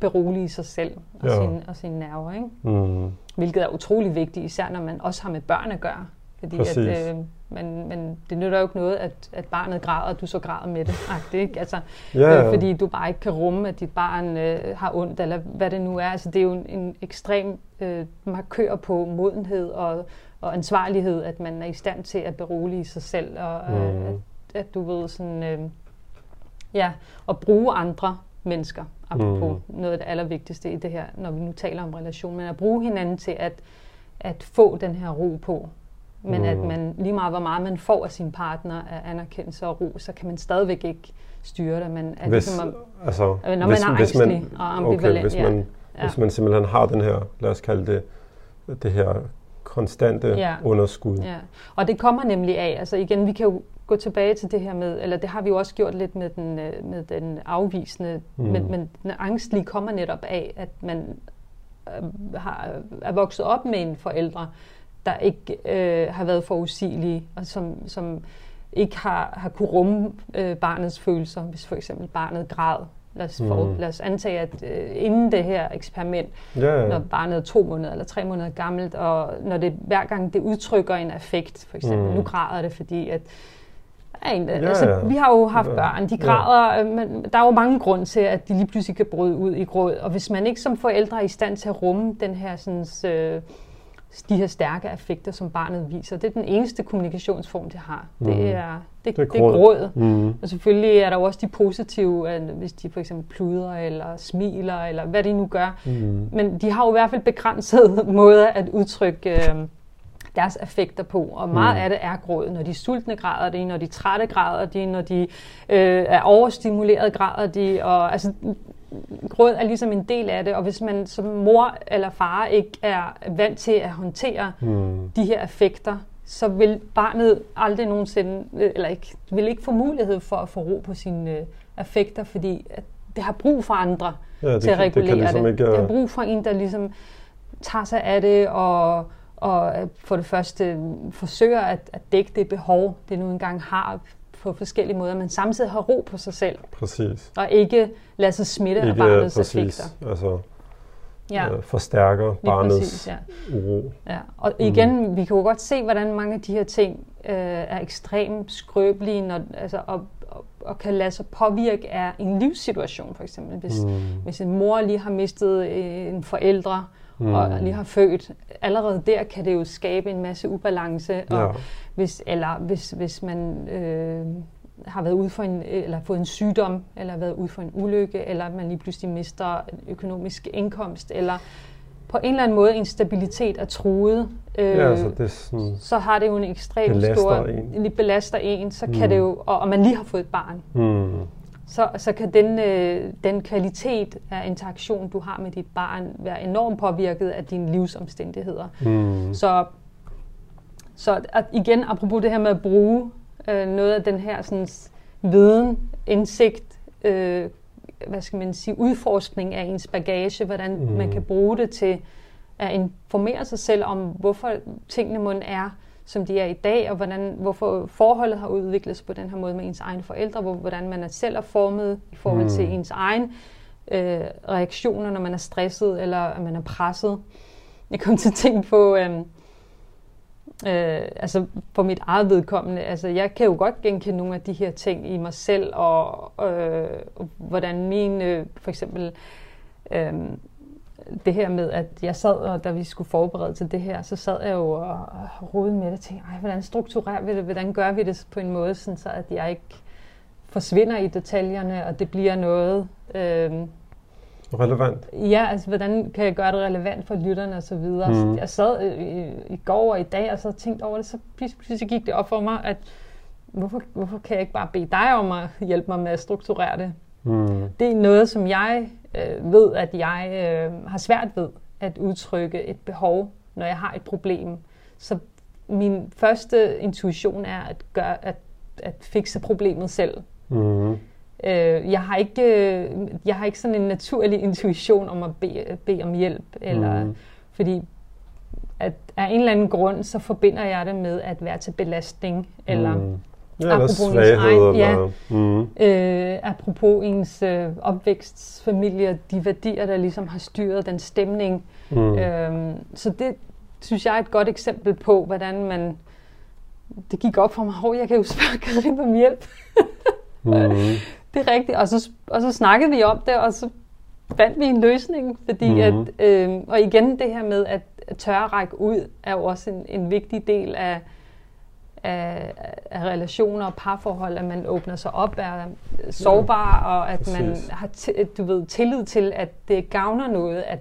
berolige sig selv og, ja. sine, og sine nerver. Ikke? Mm. Hvilket er utrolig vigtigt, især når man også har med børn at gøre. Fordi Præcis. at, øh, men, men det nytter jo ikke noget, at, at barnet græder, og du så græder med det. Agtigt, ikke? Altså, Ja, ja. øh, fordi du bare ikke kan rumme, at dit barn øh, har ondt, eller hvad det nu er. Altså, det er jo en, en ekstrem øh, markør på modenhed og, og ansvarlighed, at man er i stand til at berolige sig selv, og øh, Mm. at, at du ved sådan, øh, ja, at bruge andre mennesker, apropos mm. noget af det allervigtigste i det her, når vi nu taler om relation, men at bruge hinanden til at, at få den her ro på. Men mm. at man lige meget, hvor meget man får af sin partner af anerkendelse og ro, så kan man stadigvæk ikke styre det. Men at Hvis, ligesom at, altså, når man er ængstelig og ambivalent, okay, hvis, man, Ja. hvis man simpelthen har den her, lad os kalde det, det her konstante Ja. underskud. Ja, og det kommer nemlig af, altså igen, vi kan jo gå tilbage til det her med, eller det har vi jo også gjort lidt med den, øh, med den afvisende, mm. Mm. men, men den angstlige kommer netop af, at man øh, har, er vokset op med en forældre, der ikke øh, har været forudsigelige, og som, som ikke har, har kunne rumme øh, barnets følelser, hvis for eksempel barnet græd. Lad os, for, Mm. lad os antage, at øh, inden det her eksperiment, Ja, når ja. barnet er to måneder eller tre måneder gammelt, og når det hver gang det udtrykker en affekt, for eksempel, mm. Nu græder det, fordi at Ja, en, Ja, altså, ja. vi har jo haft Ja. børn, de Ja. græder, øh, men der er jo mange grunde til, at de lige pludselig kan bryde ud i gråd. Og hvis man ikke som forældre er i stand til at rumme den her, sådan, øh, de her stærke affekter, som barnet viser, det er den eneste kommunikationsform, det har. Mm. Det, er, det, Det er det er gråd. gråd. Mm. Og selvfølgelig er der jo også de positive, hvis de for eksempel pludrer eller smiler, eller hvad de nu gør. Mm. Men de har jo i hvert fald begrænsede måder at udtrykke øh, deres affekter på. Og meget Mm. af det er gråd. Når de er sultne græder de, når de er trætte græder de, når de øh, er overstimuleret græder de. Og, altså, gråd er ligesom en del af det, og hvis man som mor eller far ikke er vant til at håndtere Mm. de her affekter, så vil barnet aldrig nogensinde, eller ikke, vil ikke få mulighed for at få ro på sine øh, affekter, fordi at det har brug for andre Ja, det, til at kan- det regulere kan ligesom det. ikke... Det har brug for en, der ligesom tager sig af det og, og øh, for det første forsøger at, at dække det behov, det nu engang har på forskellige måder, men samtidig har ro på sig selv Præcis. og ikke lade sig smitte af Ikke barnets præcis. affekter. Altså, Ja, øh, forstærker lige barnets præcis, ja. uro. Ja, og igen, mm. vi kan jo godt se, hvordan mange af de her ting øh, er ekstremt skrøbelige, når, altså, og, og, og kan lade sig påvirke af en livssituation, for eksempel. Hvis, mm. Hvis en mor lige har mistet øh, en forældre. Mm. og lige har født, allerede der kan det jo skabe en masse ubalance. Og Ja. hvis, eller hvis, hvis man øh, har været ude for en, eller fået en sygdom, eller været ude for en ulykke, eller man lige pludselig mister økonomisk indkomst, eller på en eller anden måde en stabilitet er truet, øh, ja, altså det er sådan... så har det jo en Belaster stor... en. Det belaster en. Så kan Mm. det jo... Og, og man lige har fået et barn. Mm. Så, så kan den, øh, den kvalitet af interaktion, du har med dit barn, være enormt påvirket af dine livsomstændigheder. Mm. Så, så at igen, apropos det her med at bruge øh, noget af den her sådan, viden, indsigt, øh, hvad skal man sige, udforskning af ens bagage, hvordan. Mm. man kan bruge det til at informere sig selv om, hvorfor tingene må er, som de er i dag, og hvordan, hvorfor forholdet har udviklet sig på den her måde med ens egne forældre, hvor, hvordan man er selv er formet i forhold til Mm. ens egen øh, reaktioner, når man er stresset eller at man er presset. Jeg kom til at tænke på, øh, øh, altså for mit eget vedkommende, altså jeg kan jo godt genkende nogle af de her ting i mig selv, og øh, og hvordan min, øh, for eksempel, øh, det her med, at jeg sad, og da vi skulle forberede til det her, så sad jeg jo og, rodede med det og tænkte, Ej, hvordan strukturerer vi det, hvordan gør vi det på en måde, sådan så at jeg ikke forsvinder i detaljerne, og det bliver noget... Øh, Relevant. Ja, altså hvordan kan jeg gøre det relevant for lytterne og så videre. Mm. Jeg sad øh, i, i går og i dag og så tænkte over det, så pludselig gik det op for mig, at hvorfor, hvorfor kan jeg ikke bare bede dig om at hjælpe mig med at strukturere det? Mm. Det er noget, som jeg øh, ved, at jeg øh, har svært ved at udtrykke et behov, når jeg har et problem. Så min første intuition er at gøre, at, at fikse problemet selv. Mm. Øh, jeg, har ikke, øh, jeg har ikke sådan en naturlig intuition om at bede, bede om hjælp, eller, Mm. fordi at af en eller anden grund, så forbinder jeg det med at være til belastning, eller Mm. Ja, apropos ens egen- ja. Mm. øh, apropos ens øh, opvækstfamilie, de værdier, der ligesom har styret den stemning. Mm. Øh, så det synes jeg er et godt eksempel på, hvordan man det gik op for mig, at jeg kan jo spørge Karin om hjælp. Mm. det er rigtigt. Og så, og så snakkede vi om det, og så fandt vi en løsning. Fordi Mhm. at, øh, og igen det her med at tørre række ud, er jo også en, en vigtig del af, af, af relationer og parforhold, at man åbner sig op, er sårbar, og at man præcis. har ti- du ved, tillid til, at det gavner noget, at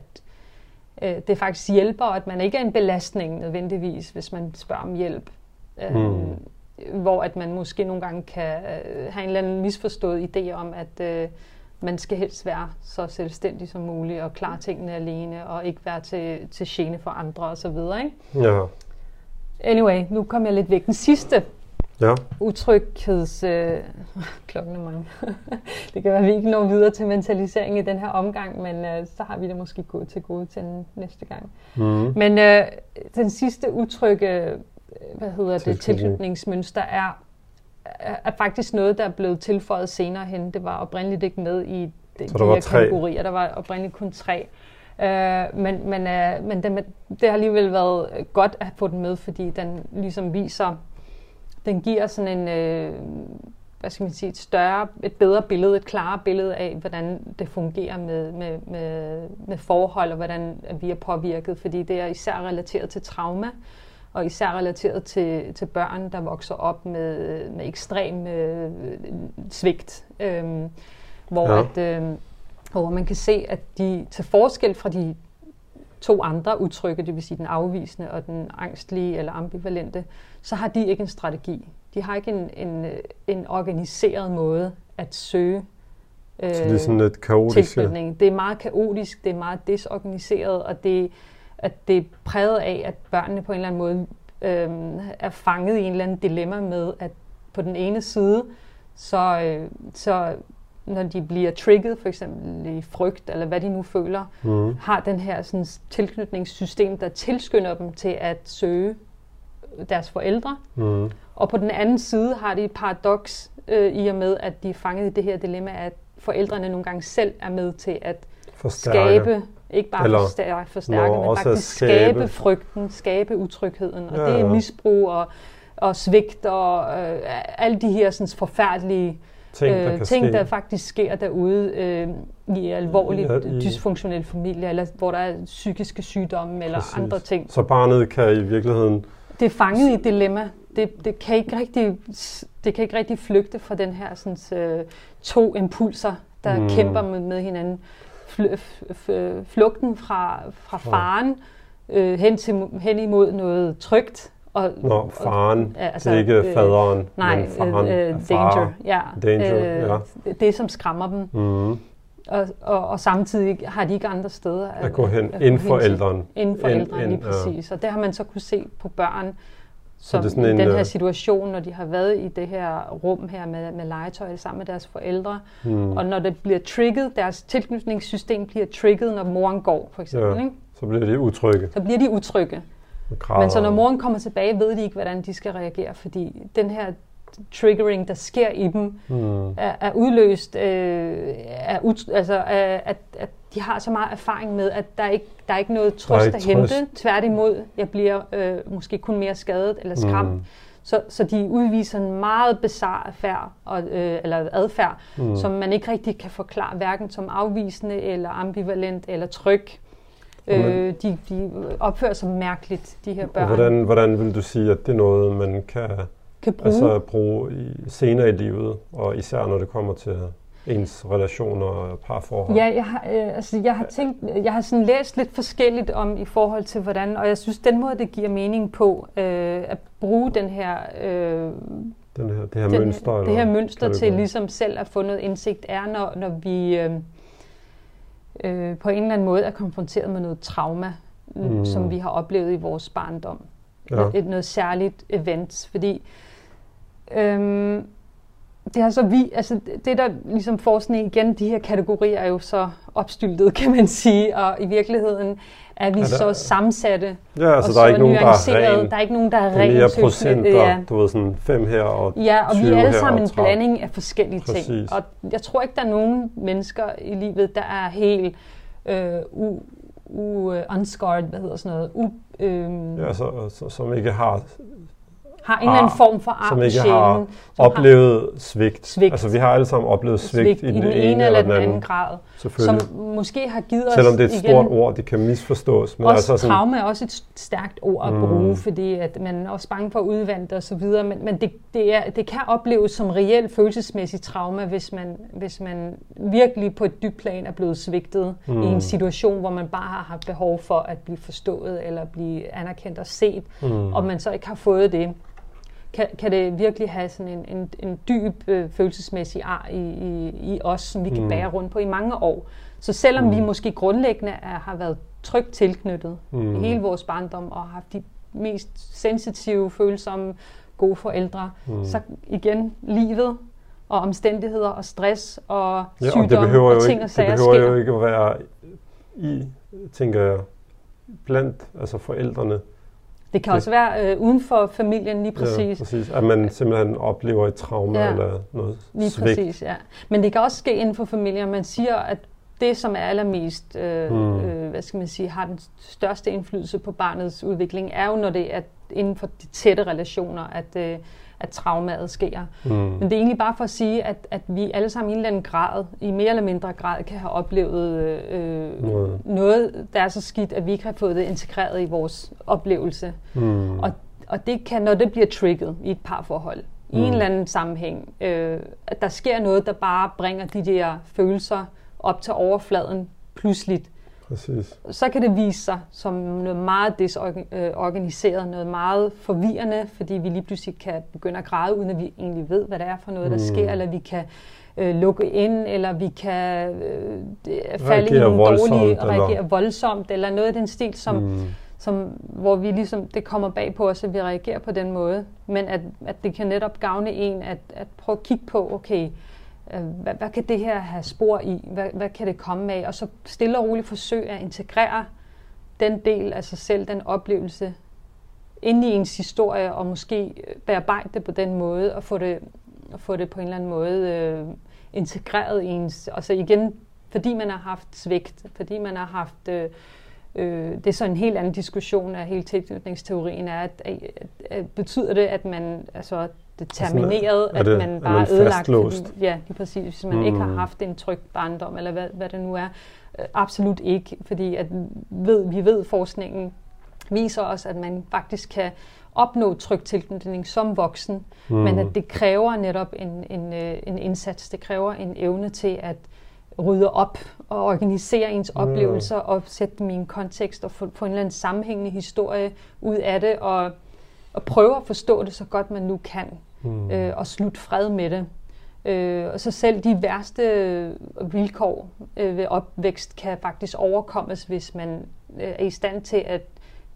øh, det faktisk hjælper, og at man ikke er en belastning nødvendigvis, hvis man spørger om hjælp. Øh, Mm. Hvor at man måske nogle gange kan øh, have en eller anden misforstået idé om, at øh, man skal helst være så selvstændig som muligt, og klare tingene alene, og ikke være til, til gene for andre osv. Ikke? Ja. Anyway, nu kom jeg lidt væk. Den sidste Ja. utrygheds... Øh, klokken er mange. det kan være, at vi ikke når videre til mentalisering i den her omgang, men øh, så har vi det måske gået til gode til den næste gang. Mm. Men øh, den sidste utrygge, øh, hvad hedder det, Tilknytning. tilknytningsmønster er, er, faktisk noget, der er blevet tilføjet senere hen. Det var oprindeligt ikke med i de, Så de der var her tre? kategorier. Der var oprindeligt kun tre. Øh, men men, øh, men det, det har alligevel været godt at få den med, fordi den ligesom viser, den giver sådan en, øh, hvad skal man sige, et større, et bedre billede, et klarere billede af, hvordan det fungerer med, med, med, med forhold, og hvordan vi er påvirket, fordi det er især relateret til trauma, og især relateret til, til børn, der vokser op med, med ekstrem øh, svigt, øh, hvor, Ja. at, øh, hvor man kan se, at de til forskel fra de to andre udtrykke, det vil sige den afvisende og den angstlige eller ambivalente, så har de ikke en strategi. De har ikke en, en, øh, en organiseret måde at søge øh, Så det er sådan lidt kaotisk. tilknytning. Det er meget kaotisk, det er meget desorganiseret, og det, at det er præget af, at børnene på en eller anden måde øh, er fanget i en eller anden dilemma med, at på den ene side, så, øh, så når de bliver trigget, for eksempel i frygt, eller hvad de nu føler, Mm. har den her sådan, tilknytningssystem, der tilskynder dem til at søge deres forældre. Mm. Og på den anden side har de et paradoks øh, i og med, at de er fanget i det her dilemma, at forældrene nogle gange selv er med til at Forstærke. skabe, ikke bare Eller forstærke, forstærke men faktisk skabe. skabe frygten, skabe utrygheden. Og Ja, det er misbrug og, og svigt og øh, alle de her sådan, forfærdelige Ting, der kan ting ske. der faktisk sker derude øh, i alvorligt ja, i- dysfunktionelle familier, eller hvor der er psykiske sygdomme eller Præcis. andre ting. Så barnet kan i virkeligheden... Det er fanget i et dilemma. Det, det, kan ikke rigtig, det kan ikke rigtig flygte fra den her sådan, øh, to impulser, der mm. kæmper med, med hinanden. Fl, f, f, flugten fra, fra faren øh, hen, til, hen imod noget trygt. Og, Når faren, ja, altså, ikke faderen, nej, men faren øh, er øh, far. danger. Ja, Danger, ja. det, som skræmmer dem. Mm. Og, og, og samtidig har de ikke andre steder At gå hen at inden gå hen til. ældren. Inden for Ind- ældren, ind, lige ja. præcis. Og det har man så kunne se på børn, som det er i en, den her øh, situation, når de har været i det her rum her med, med legetøj sammen med deres forældre. Mm. Og når det bliver trigget, deres tilknytningssystem bliver trigget, når moren går, for eksempel. Ja. Ikke? Så bliver de utrygge. Så bliver de utrygge. Men så når moren kommer tilbage, ved de ikke, hvordan de skal reagere, fordi den her triggering, der sker i dem, Mm. er, er udløst øh, af, ut, altså, af, at, at de har så meget erfaring med, at der er ikke der er ikke noget trøst ikke at hente. trøst. Tværtimod, jeg bliver øh, måske kun mere skadet eller skræmt. Mm. Så, så de udviser en meget bizarre affærd, og, øh, eller adfærd, mm. som man ikke rigtig kan forklare, hverken som afvisende eller ambivalent eller tryg. Øh, de, de opfører sig mærkeligt, de her Og børn. hvordan, hvordan vil du sige, at det er noget, man kan kan bruge. altså, bruge i, senere i livet, og især når det kommer til ens relationer og parforhold? Ja, jeg har, øh, altså, jeg har tænkt, jeg har sådan læst lidt forskelligt om i forhold til hvordan, og jeg synes den måde det giver mening på øh, at bruge den her øh, Den her, det her den, mønster? det her mønster til ligesom selv at få noget indsigt er, når, når vi øh, øh, på en eller anden måde er konfronteret med noget trauma, Mm. mm. som vi har oplevet i vores barndom. Ja. Et, noget særligt event, fordi øhm, det har så vi, altså det der ligesom forskning igen, de her kategorier er jo så opstyltet, kan man sige, og i virkeligheden er vi Er der- så sammensatte Ja, altså og der er så ikke nogen, der er ren. Der er ikke nogen, der er ren mere procenter, Ja. du ved sådan fem her og Ja, og vi 20 er alle sammen en 30. blanding af forskellige ting. Præcis. Og jeg tror ikke, der er nogen mennesker i livet, der er helt øh, u, u, uh, unscarred, hvad hedder sådan noget, u, øh, ja, så, så, som ikke har, har har en eller anden form for ar som ikke sjælen. har som oplevet svigt. Svigt. Altså vi har alle sammen oplevet svigt, svigt i den, ene eller den anden, grad. Som måske har givet os Selvom det er et igen, stort ord, det kan misforstås. Men også altså sådan, traume er også et stærkt ord at Mm. bruge, fordi at man er også bange for at og så videre, men, men det, det, er, det kan opleves som reelt følelsesmæssigt trauma, hvis man, hvis man virkelig på et dybt plan er blevet svigtet mm. i Mm. en situation, hvor man bare har haft behov for at blive forstået eller blive anerkendt og set, mm, og man så ikke har fået det. Kan, kan det virkelig have sådan en, en, en dyb øh, følelsesmæssig ar i, i, i os, som vi kan Mm. bære rundt på i mange år. Så selvom Mm. vi måske grundlæggende er, har været trygt tilknyttet mm, i hele vores barndom og har haft de mest sensitive, følsomme, gode forældre, mm. så igen livet og omstændigheder og stress og ja, og sygdom det og jo ting ikke, og det sager behøver sker. jo ikke at være i, tænker jeg, blandt altså forældrene. Det kan også være øh, uden for familien lige præcis. Ja, præcis. At man simpelthen oplever et traume Ja. eller noget Lige svigt. præcis, ja. Men det kan også ske inden for familier. Man siger, at det, som er allermest, øh, Mm. øh, hvad skal man sige, har den største indflydelse på barnets udvikling, er jo, når det er inden for de tætte relationer, at, øh, at traumaet sker. Mm. Men det er egentlig bare for at sige, at, at vi alle sammen i en eller anden grad, i mere eller mindre grad, kan have oplevet øh, Noget. noget, der er så skidt, at vi ikke har fået det integreret i vores oplevelse. Mm. Og, og det kan, når det bliver trigget i et parforhold, i Mm. en eller anden sammenhæng, øh, at der sker noget, der bare bringer de der følelser op til overfladen pludseligt, Præcis. så kan det vise sig som noget meget desorganiseret, noget meget forvirrende, fordi vi lige pludselig kan begynde at græde, uden at vi egentlig ved, hvad det er for noget, der Mm. sker, eller vi kan øh, lukke ind, eller vi kan øh, falde i nogle voldsomt, dårlige, eller- reagere voldsomt, eller noget af den stil, som, mm. som, hvor vi ligesom, det kommer bag på os, at vi reagerer på den måde. Men at, at det kan netop gavne en at, at prøve at kigge på, okay, øh, Øh, hvad, hvad kan det her have spor i? Hvad, hvad kan det komme af? Og så stille og roligt forsøge at integrere den del af sig selv, den oplevelse, ind i ens historie, og måske bearbejde det på den måde, og få det, og få det på en eller anden måde øh, integreret i ens... Og så igen, fordi man har haft svigt, fordi man har haft... Øh, øh, det er så en helt anden diskussion af hele tilknytningsteorien, er, at, at, at betyder det, at man altså, det er termineret, er det- at man er bare man er ødelagt, fastlåst? fordi, ja, lige præcis, hvis man mm. ikke har Mm. haft en tryg barndom, eller hvad, hvad det nu er. Øh, Absolut ikke, fordi at ved, vi ved, forskningen viser os, at man faktisk kan opnå tryg tilknytning som voksen, mm. men at det kræver netop en, en, øh, en indsats, det kræver en evne til at rydde op og organisere ens Ja. oplevelser og sætte dem i en kontekst og få, få en eller anden sammenhængende historie ud af det og, og prøve at forstå det så godt man nu kan Mm. øh, og slutte fred med det. Øh, og så selv de værste øh, vilkår øh, ved opvækst kan faktisk overkommes, hvis man øh, er i stand til at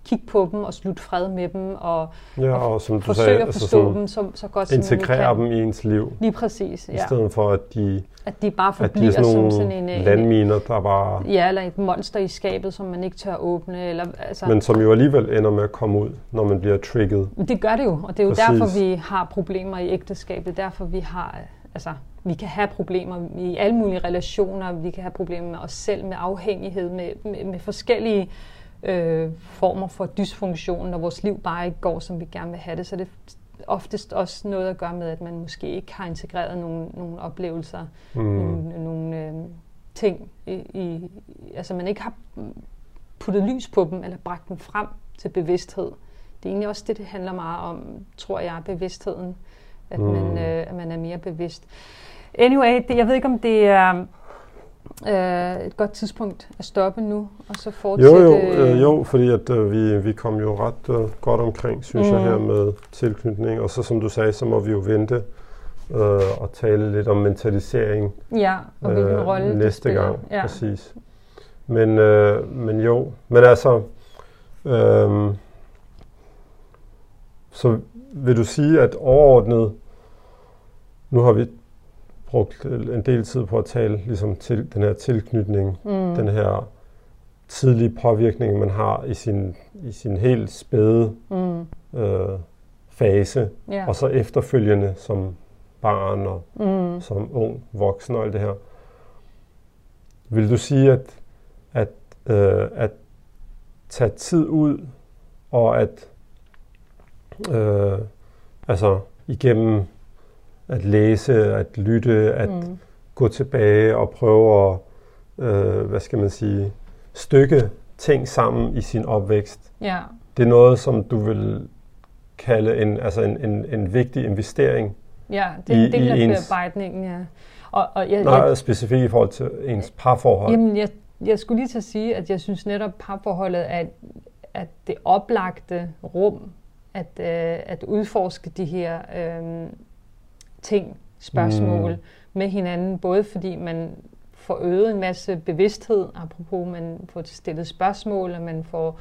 kigge på dem og slutte fred med dem og Ja, og som du forsøge sagde, at altså forstå sådan, dem så, så godt som integrere dem i ens liv, Lige præcis, i ja. stedet for at de, At de bare at de er forbliver sådan som sådan en, en, landminer, der bare, ja, eller et monster i skabet, som man ikke tør åbne. Eller, altså, men som jo alligevel ender med at komme ud, når man bliver trigget. Det gør det jo, og det er jo Præcis. derfor, vi har problemer i ægteskabet. Derfor vi har, altså, vi kan have problemer i alle mulige relationer. Vi kan have problemer med os selv, med afhængighed, med, med, med forskellige øh, former for dysfunktion, når vores liv bare ikke går, som vi gerne vil have det. Så det er oftest også noget at gøre med, at man måske ikke har integreret nogle, nogle oplevelser, Mm. nogle, nogle øh, ting, i, i, altså man ikke har puttet lys på dem, eller bragt dem frem til bevidsthed. Det er egentlig også det, det handler meget om, tror jeg, bevidstheden. At, Mm. man, øh, at man er mere bevidst. Anyway, det, jeg ved ikke, om det er øh, et godt tidspunkt at stoppe nu, og så Jo, fortsætte. jo, øh, jo, fordi at øh, vi, vi kom jo ret øh, godt omkring, synes mm. jeg, her med tilknytning. Og så som du sagde, så må vi jo vente øh, og tale lidt om mentalisering Ja, og hvilken rolle det næste spiller. gang. Ja. Præcis. Men, øh, men jo, men altså, øh, så vil du sige, at overordnet, nu har vi brugt en del tid på at tale ligesom til den her tilknytning, Mm. den her tidlige påvirkning, man har i sin, i sin helt spæde Mm. øh, fase, Ja. og så efterfølgende som barn og Mm. som ung voksen og alt det her. Vil du sige, at, at, øh, at tage tid ud og at øh, altså igennem at læse, at lytte, at mm. gå tilbage og prøve at, øh, hvad skal man sige, stykke ting sammen i sin opvækst. Ja. Det er noget, som du vil kalde en, altså en, en, en vigtig investering. Ja, det er en del af ens, bearbejdningen, ja. Og, og jeg, nej, jeg, specifikt i forhold til ens parforhold. Jamen, jeg, jeg skulle lige til at sige, at jeg synes netop parforholdet er, at det oplagte rum at, øh, at udforske de her øh, ting, spørgsmål mm. med hinanden, både fordi man får øget en masse bevidsthed, apropos man får stillet spørgsmål, og man får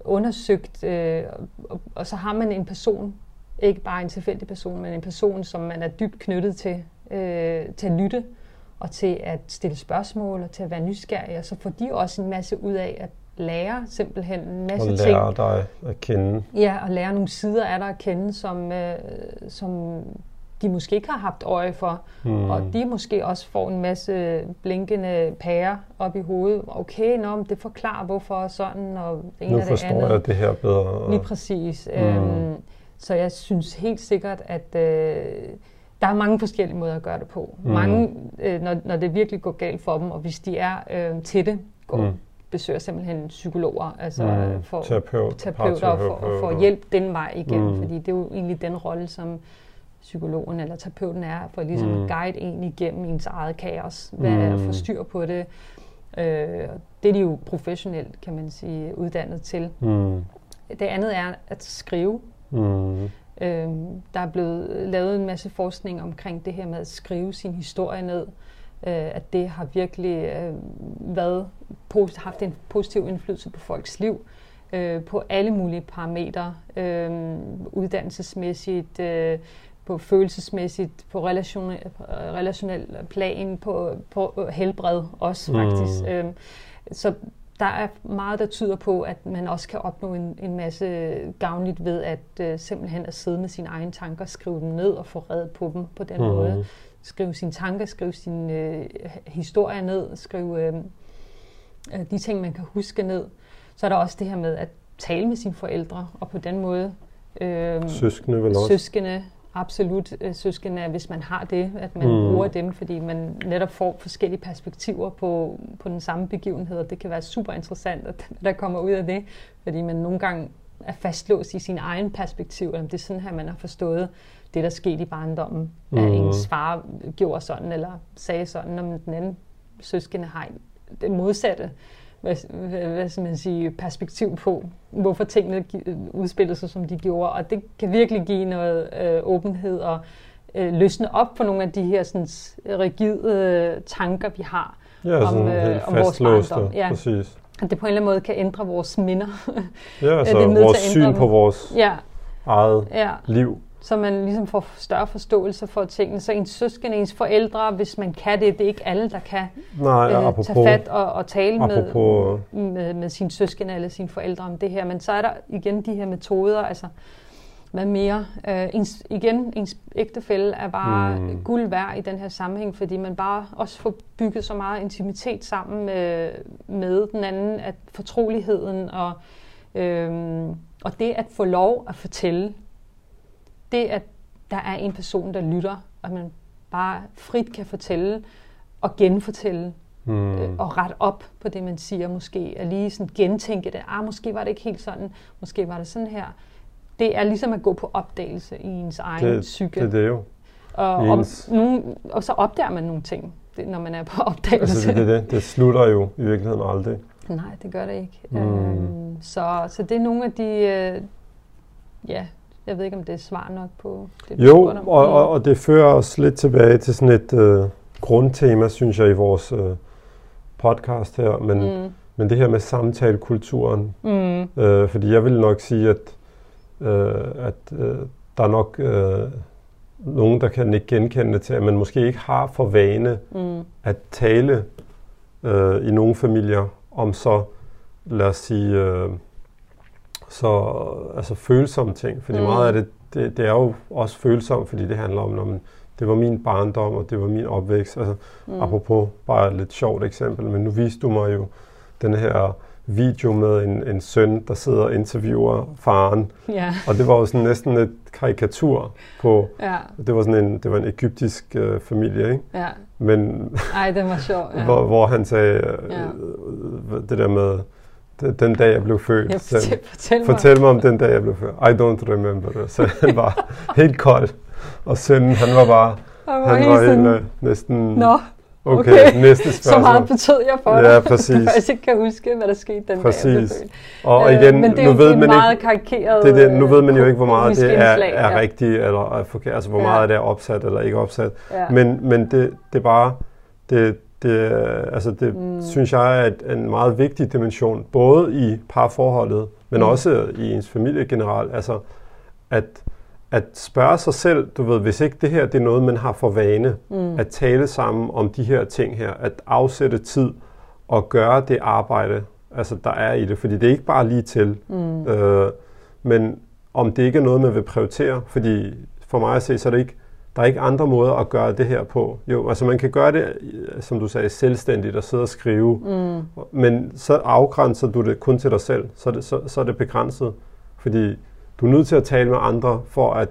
undersøgt, øh, og, og så har man en person, ikke bare en tilfældig person, men en person, som man er dybt knyttet til, øh, til at lytte, og til at stille spørgsmål, og til at være nysgerrig, og så får de også en masse ud af at lære simpelthen en masse og ting. Og lære dig at kende. Ja, og lære nogle sider af dig at kende, som, øh, som de måske ikke har haft øje for. Mm. Og de måske også får en masse blinkende pærer op i hovedet. Okay, nå, men det forklarer hvorfor sådan, og det ene nu forstår det andet. jeg det her bedre. Lige præcis. Mm. Øhm, så jeg synes helt sikkert, at øh, der er mange forskellige måder at gøre det på. Mm. Mange, øh, når, når det virkelig går galt for dem, og hvis de er øh, til det, går, mm besøger simpelthen psykologer, altså mm, for terapeut, terapeuter, for, for, for hjælp den vej igen, mm. fordi det er jo egentlig den rolle, som psykologen eller terapeuten er, for ligesom mm. at guide en igennem ens eget kaos, hvad mm. er få styr på det. Øh, det er de jo professionelt, kan man sige, uddannet til. Mm. Det andet er at skrive. Mm. Øh, der er blevet lavet en masse forskning omkring det her med at skrive sin historie ned øh, at det har virkelig øh, været, haft en positiv indflydelse på folks liv øh, på alle mulige parametre, øh, uddannelsesmæssigt, øh, på følelsesmæssigt, på relationel, relationel plan, på, på helbred også mm. faktisk. Øh, så der er meget, der tyder på, at man også kan opnå en, en masse gavnligt ved at øh, simpelthen at sidde med sine egne tanker, skrive dem ned og få reddet på dem på den mm. måde skrive sine tanker, skrive sine øh, historier ned, skrive øh, øh, de ting, man kan huske ned. Så er der også det her med at tale med sine forældre, og på den måde... Øh, søskende vel også? Søskende, absolut. Øh, søskende, hvis man har det, at man mm. bruger dem, fordi man netop får forskellige perspektiver på, på den samme begivenhed, og det kan være super interessant, at der kommer ud af det, fordi man nogle gange er fastlåst i sin egen perspektiv, eller det er sådan her, man har forstået det, der skete i barndommen, mm. at ens far gjorde sådan, eller sagde sådan, når den anden søskende har det modsatte hvad, hvad skal man sige, perspektiv på, hvorfor tingene udspillede sig, som de gjorde. Og det kan virkelig give noget øh, åbenhed og øh, løsne op for nogle af de her sådan, rigide øh, tanker, vi har ja, om, øh, om vores barndom. Ja, præcis. At det på en eller anden måde kan ændre vores minder. Ja, altså vores syn på vores ja. eget ja. liv så man ligesom får større forståelse for tingene. Så ens søskende, ens forældre, hvis man kan det, det er ikke alle, der kan Nej, øh, apropos, tage fat og, og tale apropos, med, med, med sine søskende eller sine forældre om det her. Men så er der igen de her metoder, altså hvad mere? Øh, ens, igen, ens ægtefælde er bare mm. guld værd i den her sammenhæng, fordi man bare også får bygget så meget intimitet sammen med, med den anden, at fortroligheden og, øh, og det at få lov at fortælle det, at der er en person, der lytter, og man bare frit kan fortælle og genfortælle mm. øh, og rette op på det, man siger måske, og lige sådan gentænke det. Ah, måske var det ikke helt sådan, måske var det sådan her. Det er ligesom at gå på opdagelse i ens egen det, psyke. Det er det jo. Og, og, nogen, og så opdager man nogle ting, det, når man er på opdagelse. Altså det, det, det slutter jo i virkeligheden aldrig. Nej, det gør det ikke. Mm. Øhm, så, så det er nogle af de, øh, ja, jeg ved ikke, om det er svar nok på det, Jo, og, og, og det fører os lidt tilbage til sådan et øh, grundtema, synes jeg, i vores øh, podcast her. Men, mm. men det her med samtalekulturen. Mm. Øh, fordi jeg vil nok sige, at, øh, at øh, der er nok øh, nogen, der kan ikke genkende det til, at man måske ikke har for vane mm. at tale øh, i nogle familier om så, lad os sige... Øh, så altså følsomme ting, fordi mm. meget af det, det, det er jo også følsomt, fordi det handler om, når man, det var min barndom, og det var min opvækst. Altså, mm. Apropos bare et lidt sjovt eksempel, men nu viste du mig jo den her video med en, en søn, der sidder og interviewer faren. Ja. Og det var jo sådan næsten et karikatur på, Ja. det var sådan en, det var en egyptisk øh, familie, ikke? Ja. Men Ej, den var sjov. Ja. hvor, hvor han sagde øh, Ja. øh, det der med, "Den- dag jeg blev født. Ja, så- fortæl, fortæl mig. Fortæl mig om den dag, jeg blev født. I don't remember. Så han var helt kold. Og sønnen, han var bare, Han var han var helt sådan, øh, næsten, Nå, okay, okay. næste så spørgsmål. meget betød jeg for dig. Ja, at præcis. Du faktisk ikke kan huske, hvad der skete den dag, jeg blev Præcis. født. Og Øh, igen, men det er nu ved en man meget ikke, karikeret det det, nu ved man jo ikke, hvor meget det er, indslag, er ja. rigtigt eller er forkert. Altså, hvor Ja. meget det er opsat eller ikke opsat. Ja. Men, men det, det er bare, det, det, er- altså det Mm. synes jeg er en meget vigtig dimension, både i parforholdet, men mm. også i ens familie generelt. Altså, at, at spørge sig selv, du ved, hvis ikke det her det er noget, man har for vane, Mm. at tale sammen om de her ting her, at afsætte tid og gøre det arbejde, altså der er i det, fordi det er ikke bare lige til, Mm. øh, men om det ikke er noget, man vil prioritere, fordi for mig at se, så er det ikke, der er ikke andre måder at gøre det her på. Jo, altså man kan gøre det, øh, som du sagde, selvstændigt og sidde og skrive, Mm. men så afgrænser du det kun til dig selv, så er det, så, så er det begrænset, fordi du er nødt til at tale med andre for at,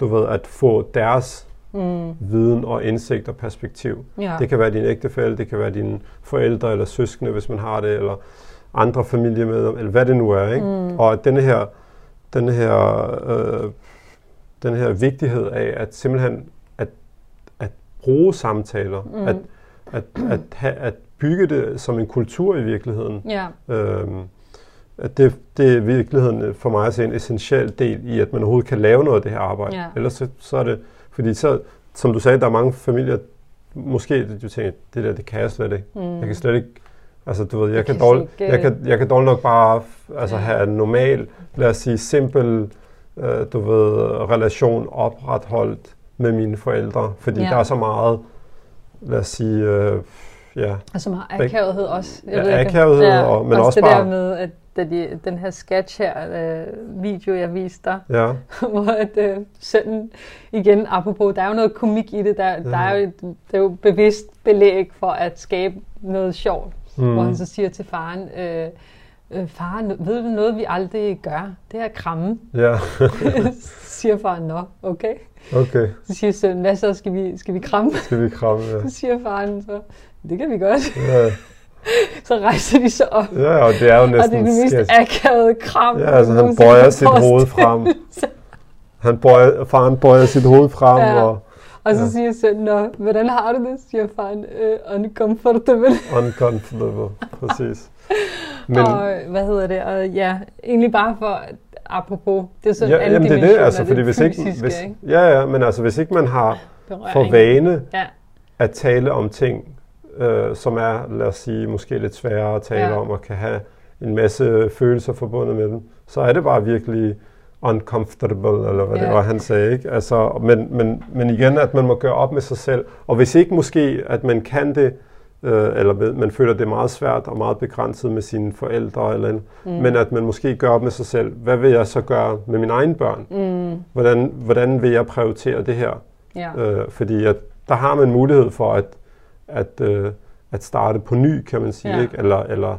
du ved, at få deres Mm. viden og indsigt og perspektiv. Ja. Det kan være din ægtefælle, det kan være dine forældre eller søskende, hvis man har det, eller andre familiemedlemmer, eller hvad det nu er. Ikke? Mm. Og at denne her, denne her, øh, den her vigtighed af at simpelthen at, at bruge samtaler, Mm. at, at, at, have, at bygge det som en kultur i virkeligheden, Ja. Øhm, at det, det er i virkeligheden for mig at se en essentiel del i, at man overhovedet kan lave noget af det her arbejde. Ja. Ellers så, så er det, fordi så, som du sagde, der er mange familier, måske du tænker, det der, det kan jeg slet ikke. Mm. Jeg kan slet ikke, altså du ved, jeg, Jeg kan, kan dårligt, jeg, kan, jeg kan dårligt nok bare altså, have en normal, lad os sige, simpel, øh, du ved, relation opretholdt med mine forældre, fordi Ja. der er så meget, lad os sige, øh, ja, Altså meget Beg- akavethed også. Ja, ved ikke- akavethed, og- men også det bare- der med, at da de, den her sketch her, øh, video jeg viste dig, ja, hvor at, øh, sønnen, igen apropos, der er jo noget komik i det, der, ja. der er jo et, det er jo bevidst belæg for at skabe noget sjovt, mm. hvor han så siger til faren, øh, øh, far, ved du noget, vi aldrig gør? Det er at kramme. ja, siger faren, nå, okay. okay. Så siger sønnen, hvad så, skal vi, skal vi kramme? Skal vi kramme, ja. Så siger faren så, det kan vi godt. Ja, Så rejser de sig op. ja og det er jo Og det er næsten det mest sketch. akavede kram. Ja, altså han bøjer sit hoved frem. Han bøjer, faren bøjer sit hoved frem, Ja. og Og så Ja. siger sønnen, Nå, hvordan har du det? Siger faren, øh, uncomfortable. uncomfortable, præcis. Men, Og hvad hedder det? Og ja, egentlig bare for, apropos, det er sådan en ja, anden jamen det er det, altså, fordi det hvis ikke, fysiske, hvis, ikke? ja, ja, men altså, hvis ikke man har for vane Ja, at tale om ting, øh, som er, lad os sige, måske lidt sværere at tale Ja. om, og kan have en masse følelser forbundet med dem, så er det bare virkelig uncomfortable, eller hvad Ja. det var, han sagde. Ikke? Altså, men, men, men igen, at man må gøre op med sig selv. Og hvis ikke måske, at man kan det, øh, eller med- man føler, det er meget svært og meget begrænset med sine forældre, eller, mm. men at man måske gør op med sig selv, hvad vil jeg så gøre med mine egne børn? mm, Hvordan, hvordan vil jeg prioritere det her? ja. Øh, fordi at der har man mulighed for at, at, øh, at starte på ny, kan man sige, ja. ikke? Eller, eller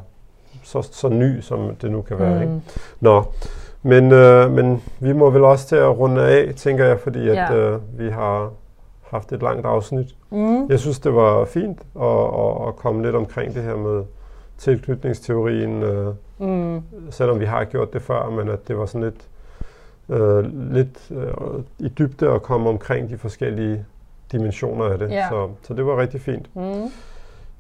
så, så ny, som det nu kan være. Mm. Ikke? Nå, men, øh, men vi må vel også til at runde af, tænker jeg, fordi at, Ja. øh, vi har haft et langt afsnit. Mm. Jeg synes, det var fint at, at, at komme lidt omkring det her med tilknytningsteorien, øh, Mm. selvom vi har gjort det før, men at det var sådan lidt, øh, lidt øh, i dybde at komme omkring de forskellige dimensioner af det. Ja. Så, så det var rigtig fint. Mm.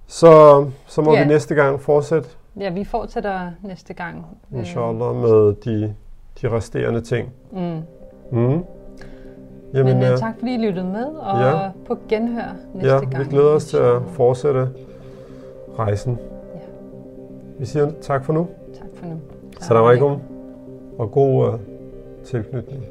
Så, så må Ja. vi næste gang fortsætte, Ja, vi fortsætter næste gang. Øh, inshallah, med de, de resterende ting. Mm. Mm. Jamen, Men uh, tak fordi I lyttede med, og ja. på genhør næste ja, gang. vi glæder os til at fortsætte rejsen. Ja. Vi siger tak for nu. Tak for nu. Salam alaikum. Og god uh, tilknytning.